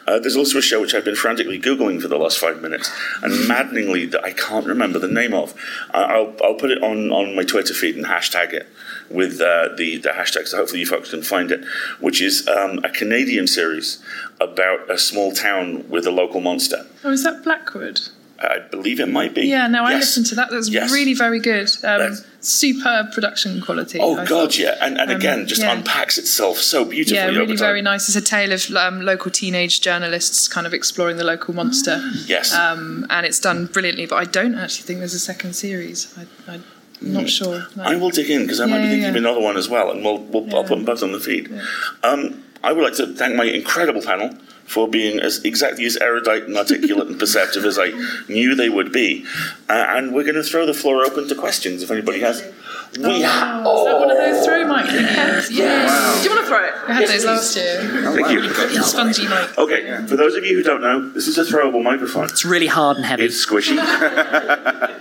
Uh, there's also a show which I've been frantically googling for the last five minutes, and maddeningly that I can't remember the name of. Uh, I'll I'll put it on on my Twitter feed and hashtag it with uh, the the hashtag, so hopefully you folks can find it. Which is um, a Canadian series about a small town with a local monster. Oh, is that Blackwood? I believe it might be. Yeah, no, I Yes. listened to that. That was Yes. really very good. Um, superb production quality. Oh I God, thought. yeah, and and Um, again, just yeah. unpacks itself so beautifully. Yeah, really very nice. It's a tale of um, local teenage journalists kind of exploring the local monster. Yes. Um, and it's done brilliantly, but I don't actually think there's a second series. I, I'm not sure. No. Mm. I will dig in because I might be thinking yeah, of another one as well, and we'll, we'll I'll put them both on the feed. Um, I would like to thank my incredible panel for being as exactly as erudite and articulate and perceptive as I knew they would be, uh, and we're going to throw the floor open to questions if anybody has. We have. Oh, is that one of those throw mic thingies? Yeah. Do you want to throw it? I had those last year. Thank you. Spongy mic. Okay, for those of you who don't know, this is a throwable microphone. It's really hard and heavy. It's squishy.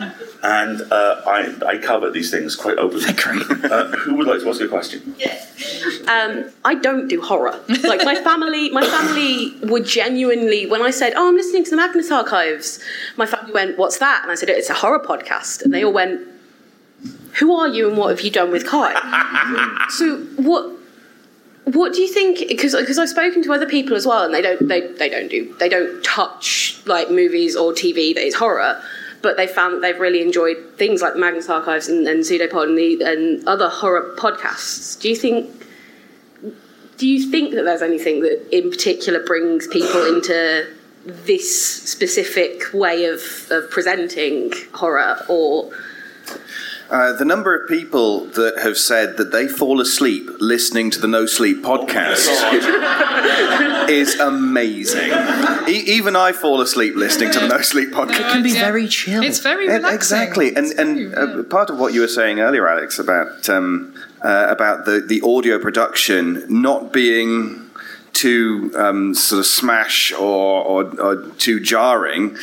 and uh, I, I cover these things quite openly. Great. Uh, who would like to ask a question? Um, I don't do horror. Like my family, my family would genuinely, when I said, "Oh, I'm listening to the Magnus Archives," my family went, "What's that?" And I said, "It's a horror podcast," and they all went, "Who are you and what have you done with Kai?" so what? What do you think? Because because I've spoken to other people as well, and they don't they, they don't do they don't touch like movies or TV that is horror, but they found that they've really enjoyed things like the Magnus Archives and, and Pseudopod and, the, and other horror podcasts. Do you think do you think that there's anything that in particular brings people into this specific way of, of presenting horror or Uh, the number of people that have said that they fall asleep listening to the No Sleep podcast is amazing. E- even I fall asleep listening to the No Sleep podcast. It can be Yeah. very chill. It's very relaxing. Exactly, and It's and very, uh, part of what you were saying earlier, Alex, about um, uh, about the the audio production not being too um, sort of smash or, or, or too jarring.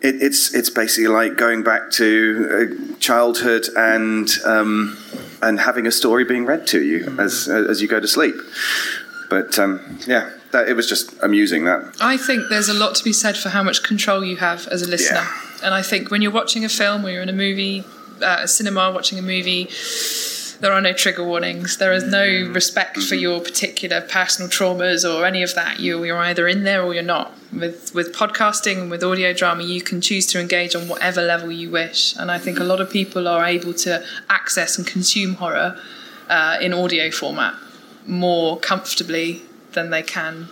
It, it's it's basically like going back to uh, childhood and um, and having a story being read to you as as you go to sleep. But um, yeah, that, it was just amusing. That I think there's a lot to be said for how much control you have as a listener. Yeah. And I think when you're watching a film or you're in a movie, uh, a cinema watching a movie, there are no trigger warnings. There is no mm-hmm. respect for mm-hmm. your particular personal traumas or any of that. You, you're either in there or you're not. With with podcasting and with audio drama, you can choose to engage on whatever level you wish. And I think a mm-hmm. lot of people are able to access and consume horror uh, in audio format more comfortably than they can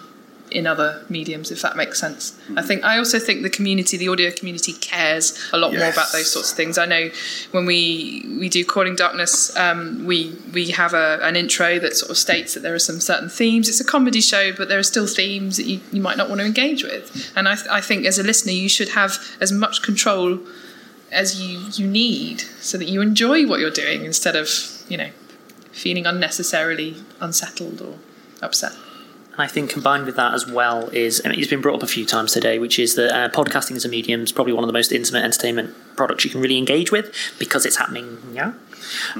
in other mediums, if that makes sense. I think I also think the community, the audio community, cares a lot more about those sorts of things. I know when we we do Calling Darkness, um, we we have a, an intro that sort of states that there are some certain themes. It's a comedy show, but there are still themes that you, you might not want to engage with. And I, th- I think as a listener, you should have as much control as you you need, so that you enjoy what you're doing instead of you know feeling unnecessarily unsettled or upset. And I think combined with that as well is, I mean, it's been brought up a few times today, which is that uh, podcasting as a medium is probably one of the most intimate entertainment products you can really engage with because it's happening now.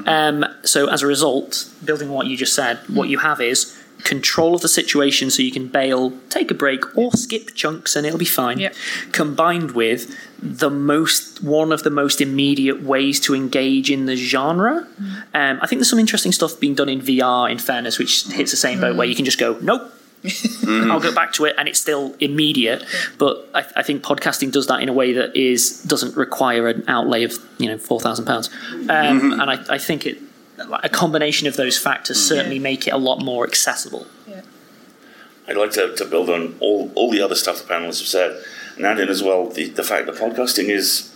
Um, so as a result, building on what you just said, what you have is control of the situation so you can bail, take a break, or skip chunks and it'll be fine. Yep. Combined with the most one of the most immediate ways to engage in the genre. Um, I think there's some interesting stuff being done in VR. In fairness, which hits the same boat where you can just go, nope. Mm-hmm. I'll go back to it, and it's still immediate. But I, I think podcasting does that in a way that is doesn't require an outlay of you know four thousand pounds, um, mm-hmm. and I, I think it a combination of those factors mm. certainly make it a lot more accessible. I'd like to, to build on all, all the other stuff the panelists have said, and add in as well the, the fact that podcasting is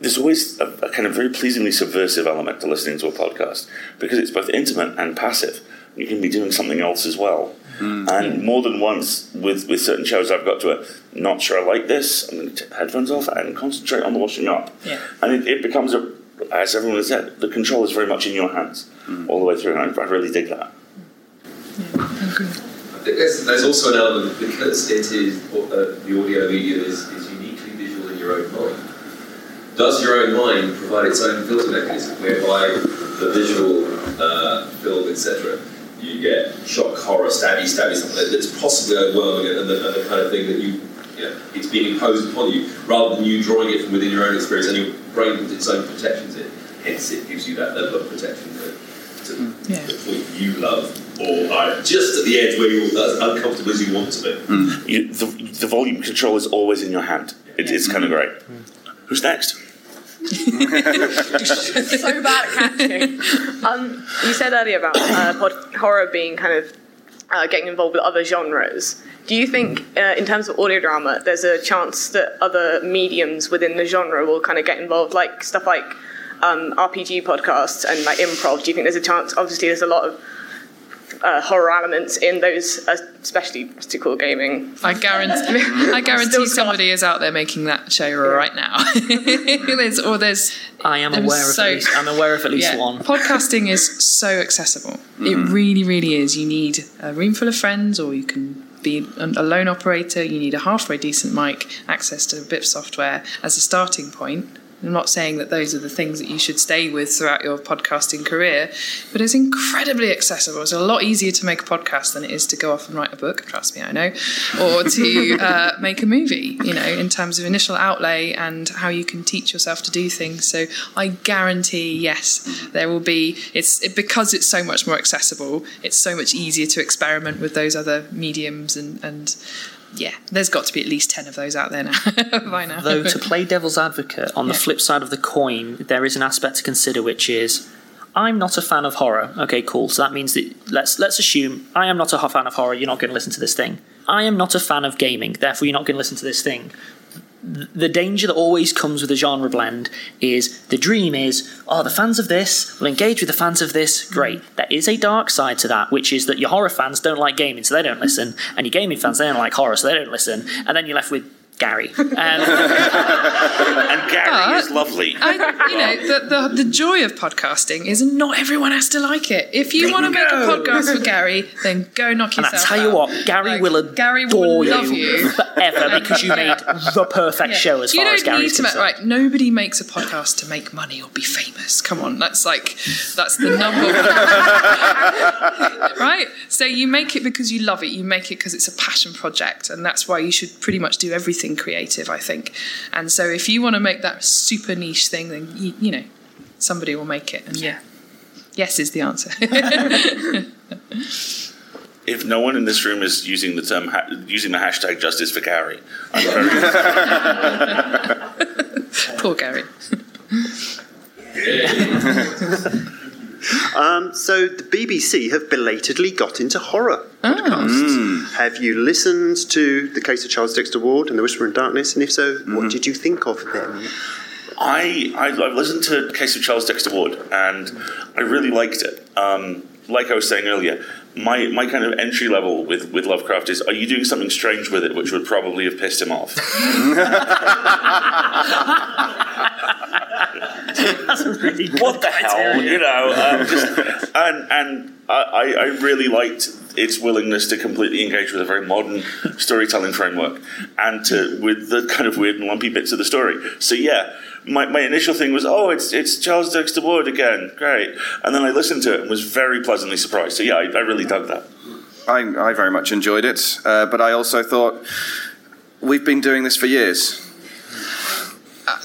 there's always a, a kind of very pleasingly subversive element to listening to a podcast because it's both intimate and passive. You can be doing something else as well. And more than once with, with certain shows, I've got to a not sure I like this. I'm going to take the headphones off and concentrate on the washing up. Yeah. And it, it becomes a, as everyone has said, the control is very much in your hands all the way through. And I, I really dig that. I think there's, there's also an element because it is uh, the audio medium is, is uniquely visual in your own mind. Does your own mind provide its own filter mechanism whereby the visual uh, film, etc., you get shock, horror, stabby, stabby, something that's possibly overwhelming and the, and the kind of thing that you, you know, it's being imposed upon you rather than you drawing it from within your own experience and your brain puts its own protections in. Hence, it gives you that level of protection to, to mm, Yeah. the point you love or are just at the edge where you're as uncomfortable as you want to be. Mm. You, the, the volume control is always in your hand. It, it's kind of mm. great. Who's next? So bad at catching. Um, you said earlier about uh, horror being kind of uh, getting involved with other genres. Do you think, uh, in terms of audio drama, there's a chance that other mediums within the genre will kind of get involved, like stuff like um, RPG podcasts and like improv? Do you think there's a chance? Obviously, there's a lot of uh, horror elements in those, uh, especially physical gaming. I guarantee, I guarantee somebody is out there making that show right now. there's, or there's. I am there was aware of at least, I'm aware of at least yeah, one. Podcasting is so accessible. It really, really is. You need a room full of friends, or you can be a lone operator. You need a halfway decent mic, access to a bit of software as a starting point. I'm not saying that those are the things that you should stay with throughout your podcasting career, but it's incredibly accessible. It's a lot easier to make a podcast than it is to go off and write a book. Trust me, I know, or to uh, make a movie. You know, in terms of initial outlay and how you can teach yourself to do things. So I guarantee, yes, there will be. It's it, because it's so much more accessible. It's so much easier to experiment with those other mediums and and. Yeah, there's got to be at least ten of those out there now by now. Though to play devil's advocate, on the flip side of the coin, there is an aspect to consider, which is I'm not a fan of horror. Okay, cool. So that means that let's let's assume I am not a fan of horror. You're not going to listen to this thing. I am not a fan of gaming. Therefore, you're not going to listen to this thing. Th- The danger that always comes with a genre blend is the dream is, oh, the fans of this will engage with the fans of this. Great. There is a dark side to that, which is that your horror fans don't like gaming, so they don't listen, and your gaming fans they don't like horror, so they don't listen, and then you're left with Gary. Um, And Gary But- is lovely. I, you know, the, the, the joy of podcasting is not everyone has to like it. If you want to make a podcast for Gary, then go knock And I yourself tell you out. what, Gary Like, will Gary adore will love you, you. forever because you made the perfect Yeah. show as you far as Gary's need to make, concerned. right. Nobody makes a podcast to make money or be famous. Come on, that's like that's the number one. right. So you make it because you love it. You make it because it's a passion project, and that's why you should pretty much do everything creative. I think. And so if you want to make that super niche thing, then you, you know somebody will make it. And yeah, yes is the answer. If no one in this room is using the term ha- using the hashtag justice for Gary, I'm very Poor Gary. Um, so the BBC have belatedly got into horror podcasts. Have you listened to the case of Charles Dexter Ward and The Whisper in Darkness? And if so, what did you think of them? I, I I've listened to the Case of Charles Dexter Ward and I really liked it. Um, like I was saying earlier, my, my kind of entry level with, with Lovecraft is: Are you doing something strange with it, which would probably have pissed him off? what the hell, you know? Um, just, and and I, I really liked its willingness to completely engage with a very modern storytelling framework and to with the kind of weird and lumpy bits of the story. So yeah. My, my initial thing was, oh, it's it's Charles Dexter Ward again, great. And then I listened to it and was very pleasantly surprised. So yeah, I, I really dug that. I, I very much enjoyed it, uh, but I also thought we've been doing this for years.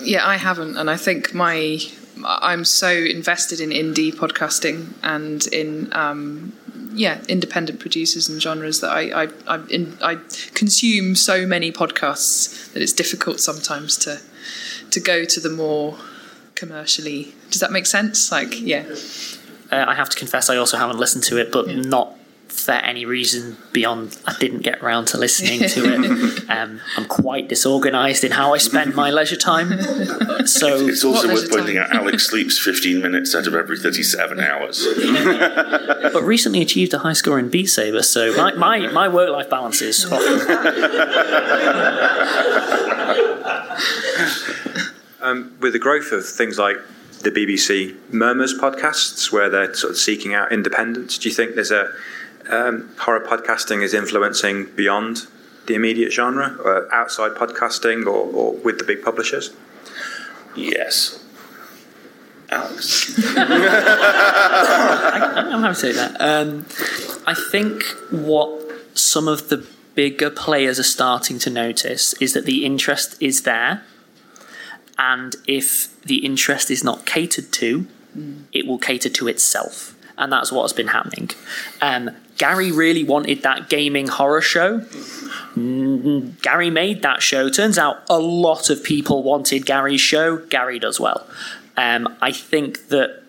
Yeah, I haven't, and I think my I'm so invested in indie podcasting and in um, yeah independent producers and genres that I I, I, in, I consume so many podcasts that it's difficult sometimes to to go to the more commercially. Does that make sense? Like, yeah. Uh, I have to confess, I also haven't listened to it, but not for any reason beyond I didn't get around to listening to it. um, I'm quite disorganised in how I spend my leisure time. So It's also worth leisure pointing out Alex sleeps 15 minutes out of every 37 hours. but recently achieved a high score in Beat Saber, so my, my, my work life balance is Um, with the growth of things like the BBC Murmurs podcasts, where they're sort of seeking out independence, do you think there's a um, horror podcasting is influencing beyond the immediate genre, or outside podcasting, or, or with the big publishers? Yes. Alex. I, I'm happy to say that. Um, I think what some of the bigger players are starting to notice is that the interest is there, and if the interest is not catered to, it will cater to itself. And that's what has been happening. Um, Gary really wanted that gaming horror show. Mm, Gary made that show. Turns out a lot of people wanted Gary's show. Gary does well. Um, I think that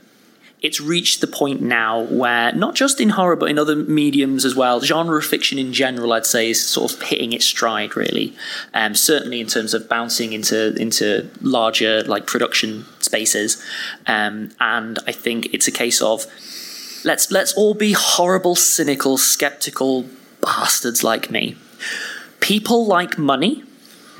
it's reached the point now where not just in horror but in other mediums as well genre fiction in general i'd say is sort of hitting its stride really um, certainly in terms of bouncing into into larger like production spaces um, and i think it's a case of let's let's all be horrible cynical skeptical bastards like me people like money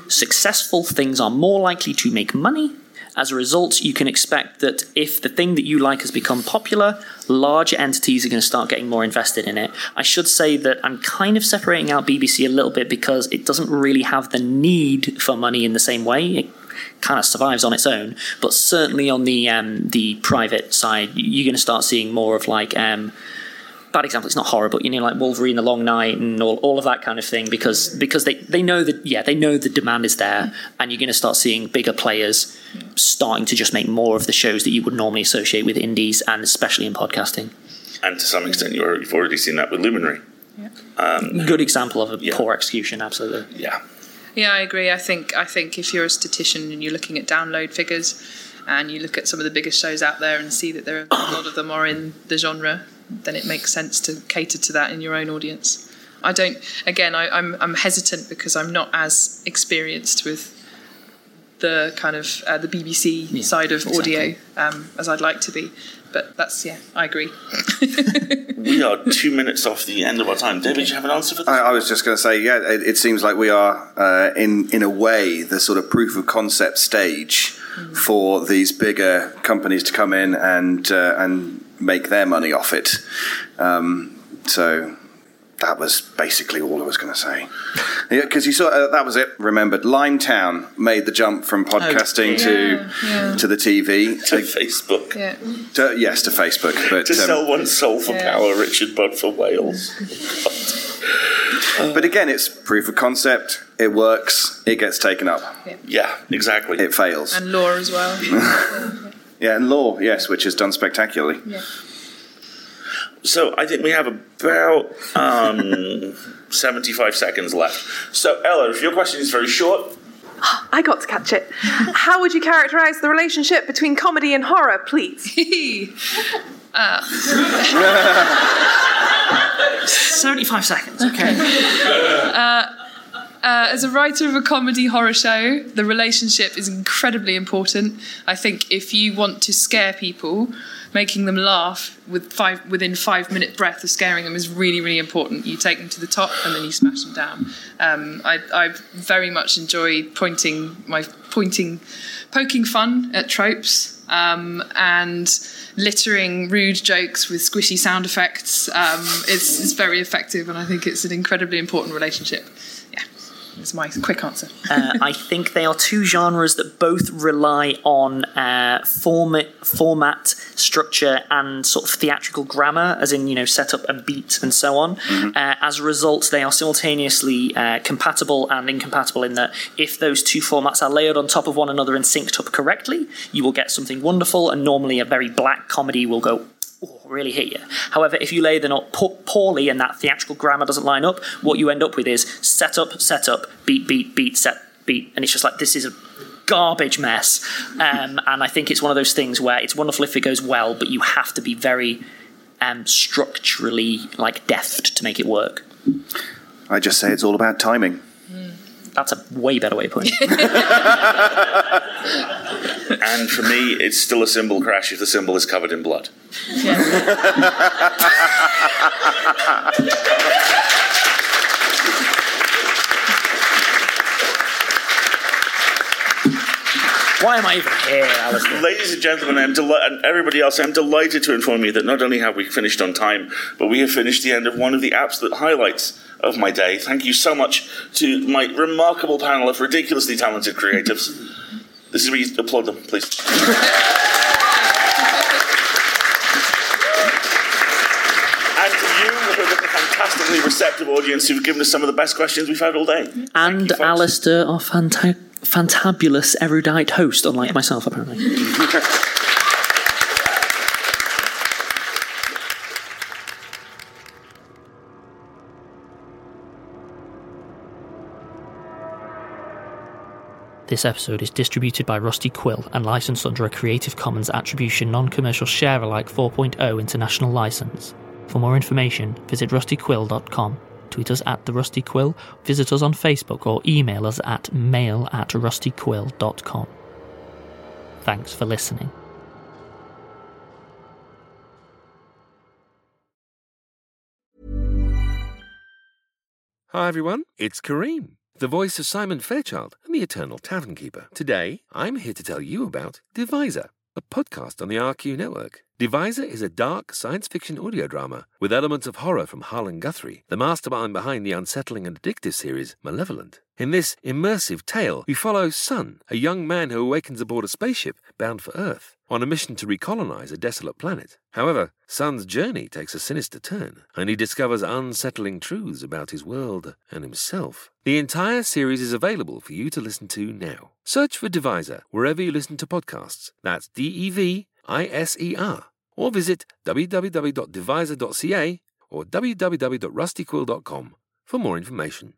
successful things are more likely to make money as a result, you can expect that if the thing that you like has become popular, larger entities are going to start getting more invested in it. I should say that I'm kind of separating out BBC a little bit because it doesn't really have the need for money in the same way. It kind of survives on its own, but certainly on the um, the private side, you're going to start seeing more of like. Um, bad example it's not horror but you know like wolverine the long night and all, all of that kind of thing because because they, they know that yeah they know the demand is there and you're going to start seeing bigger players starting to just make more of the shows that you would normally associate with indies and especially in podcasting And to some extent, you're, you've already seen that with Luminary. Um, good example of a poor execution absolutely yeah Yeah, I agree. I think I think if you're a statistician and you're looking at download figures, and you look at some of the biggest shows out there and see that there are a lot of them are in the genre, then it makes sense to cater to that in your own audience. I don't. Again, I, I'm I'm hesitant because I'm not as experienced with the kind of uh, the BBC side of audio um, as I'd like to be. But that's yeah, I agree. we are two minutes off the end of our time. David, do you have an answer for that? I, I was just going to say, yeah, it, it seems like we are, uh, in in a way, the sort of proof of concept stage for these bigger companies to come in and uh, and make their money off it. Um, so that was basically all I was going to say. Yeah, because you saw uh, that was it. Remembered, Limetown made the jump from podcasting to yeah. to the TV to Facebook. Yeah. To, yes, to Facebook, but to um, sell one soul for Yeah. power, Richard Budd for Wales. But again, it's proof of concept. It works. It gets taken up. Yeah, exactly. It fails. And law as well. Yeah, and law, yes, which is done spectacularly. Yeah. So I think we have about um, 75 seconds left. So, Ella, if your question is very short, I got to catch it. How would you characterize the relationship between comedy and horror, please? Uh, 75 seconds, okay. uh, uh, as a writer of a comedy horror show, the relationship is incredibly important. I think if you want to scare people, making them laugh with five within five minute breath of scaring them is really really important. You take them to the top and then you smash them down. Um, I, I very much enjoy pointing my pointing, poking fun at tropes um, and littering rude jokes with squishy sound effects. Um, it's very effective, and I think it's an incredibly important relationship. Yeah, that's my quick answer. uh, I think they are two genres that both rely on uh, format, format, structure, and sort of theatrical grammar, as in you know setup and beat and so on. Mm-hmm. Uh, as a result, they are simultaneously uh, compatible and incompatible in that if those two formats are layered on top of one another and synced up correctly, you will get something wonderful. And normally, a very black comedy will go "Ooh, really hit you. However, if you lay up po- poorly and that theatrical grammar doesn't line up, what you end up with is set up, set up, beat, beat, beat, set, beat, and it's just like this is a garbage mess. Um, and I think it's one of those things where it's wonderful if it goes well, but you have to be very um, structurally like deft to make it work. I just say it's all about timing. That's a way better way of putting it. And for me, it's still a cymbal crash if the cymbal is covered in blood. Why am I even here, Alasdair? Ladies and gentlemen, I'm deli- and everybody else, I'm delighted to inform you that not only have we finished on time, but we have finished the end of one of the absolute highlights of my day. Thank you so much to my remarkable panel of ridiculously talented creatives. This is where you applaud them, please. and to you, who have a fantastically receptive audience who've given us some of the best questions we've had all day. And Alasdair, our fanta- fantabulous erudite host, unlike myself, apparently. This episode is distributed by Rusty Quill and licensed under a Creative Commons Attribution Non Commercial Share Alike 4.0 international license. For more information, visit rustyquill.com, tweet us at The Rusty Quill, visit us on Facebook, or email us at mail at rustyquill.com. Thanks for listening. Hi everyone, it's Kareem, the voice of Simon Fairchild and the Eternal Tavern Keeper. Today, I'm here to tell you about Deviser, a podcast on the RQ network. Deviser is a dark science fiction audio drama with elements of horror from Harlan Guthrie, the mastermind behind the unsettling and addictive series Malevolent. In this immersive tale, we follow Sun, a young man who awakens aboard a spaceship bound for Earth, on a mission to recolonize a desolate planet. However, Sun's journey takes a sinister turn, and he discovers unsettling truths about his world and himself. The entire series is available for you to listen to now. Search for Deviser wherever you listen to podcasts. That's D E V I S E R. Or visit www.deviser.ca or www.rustyquill.com for more information.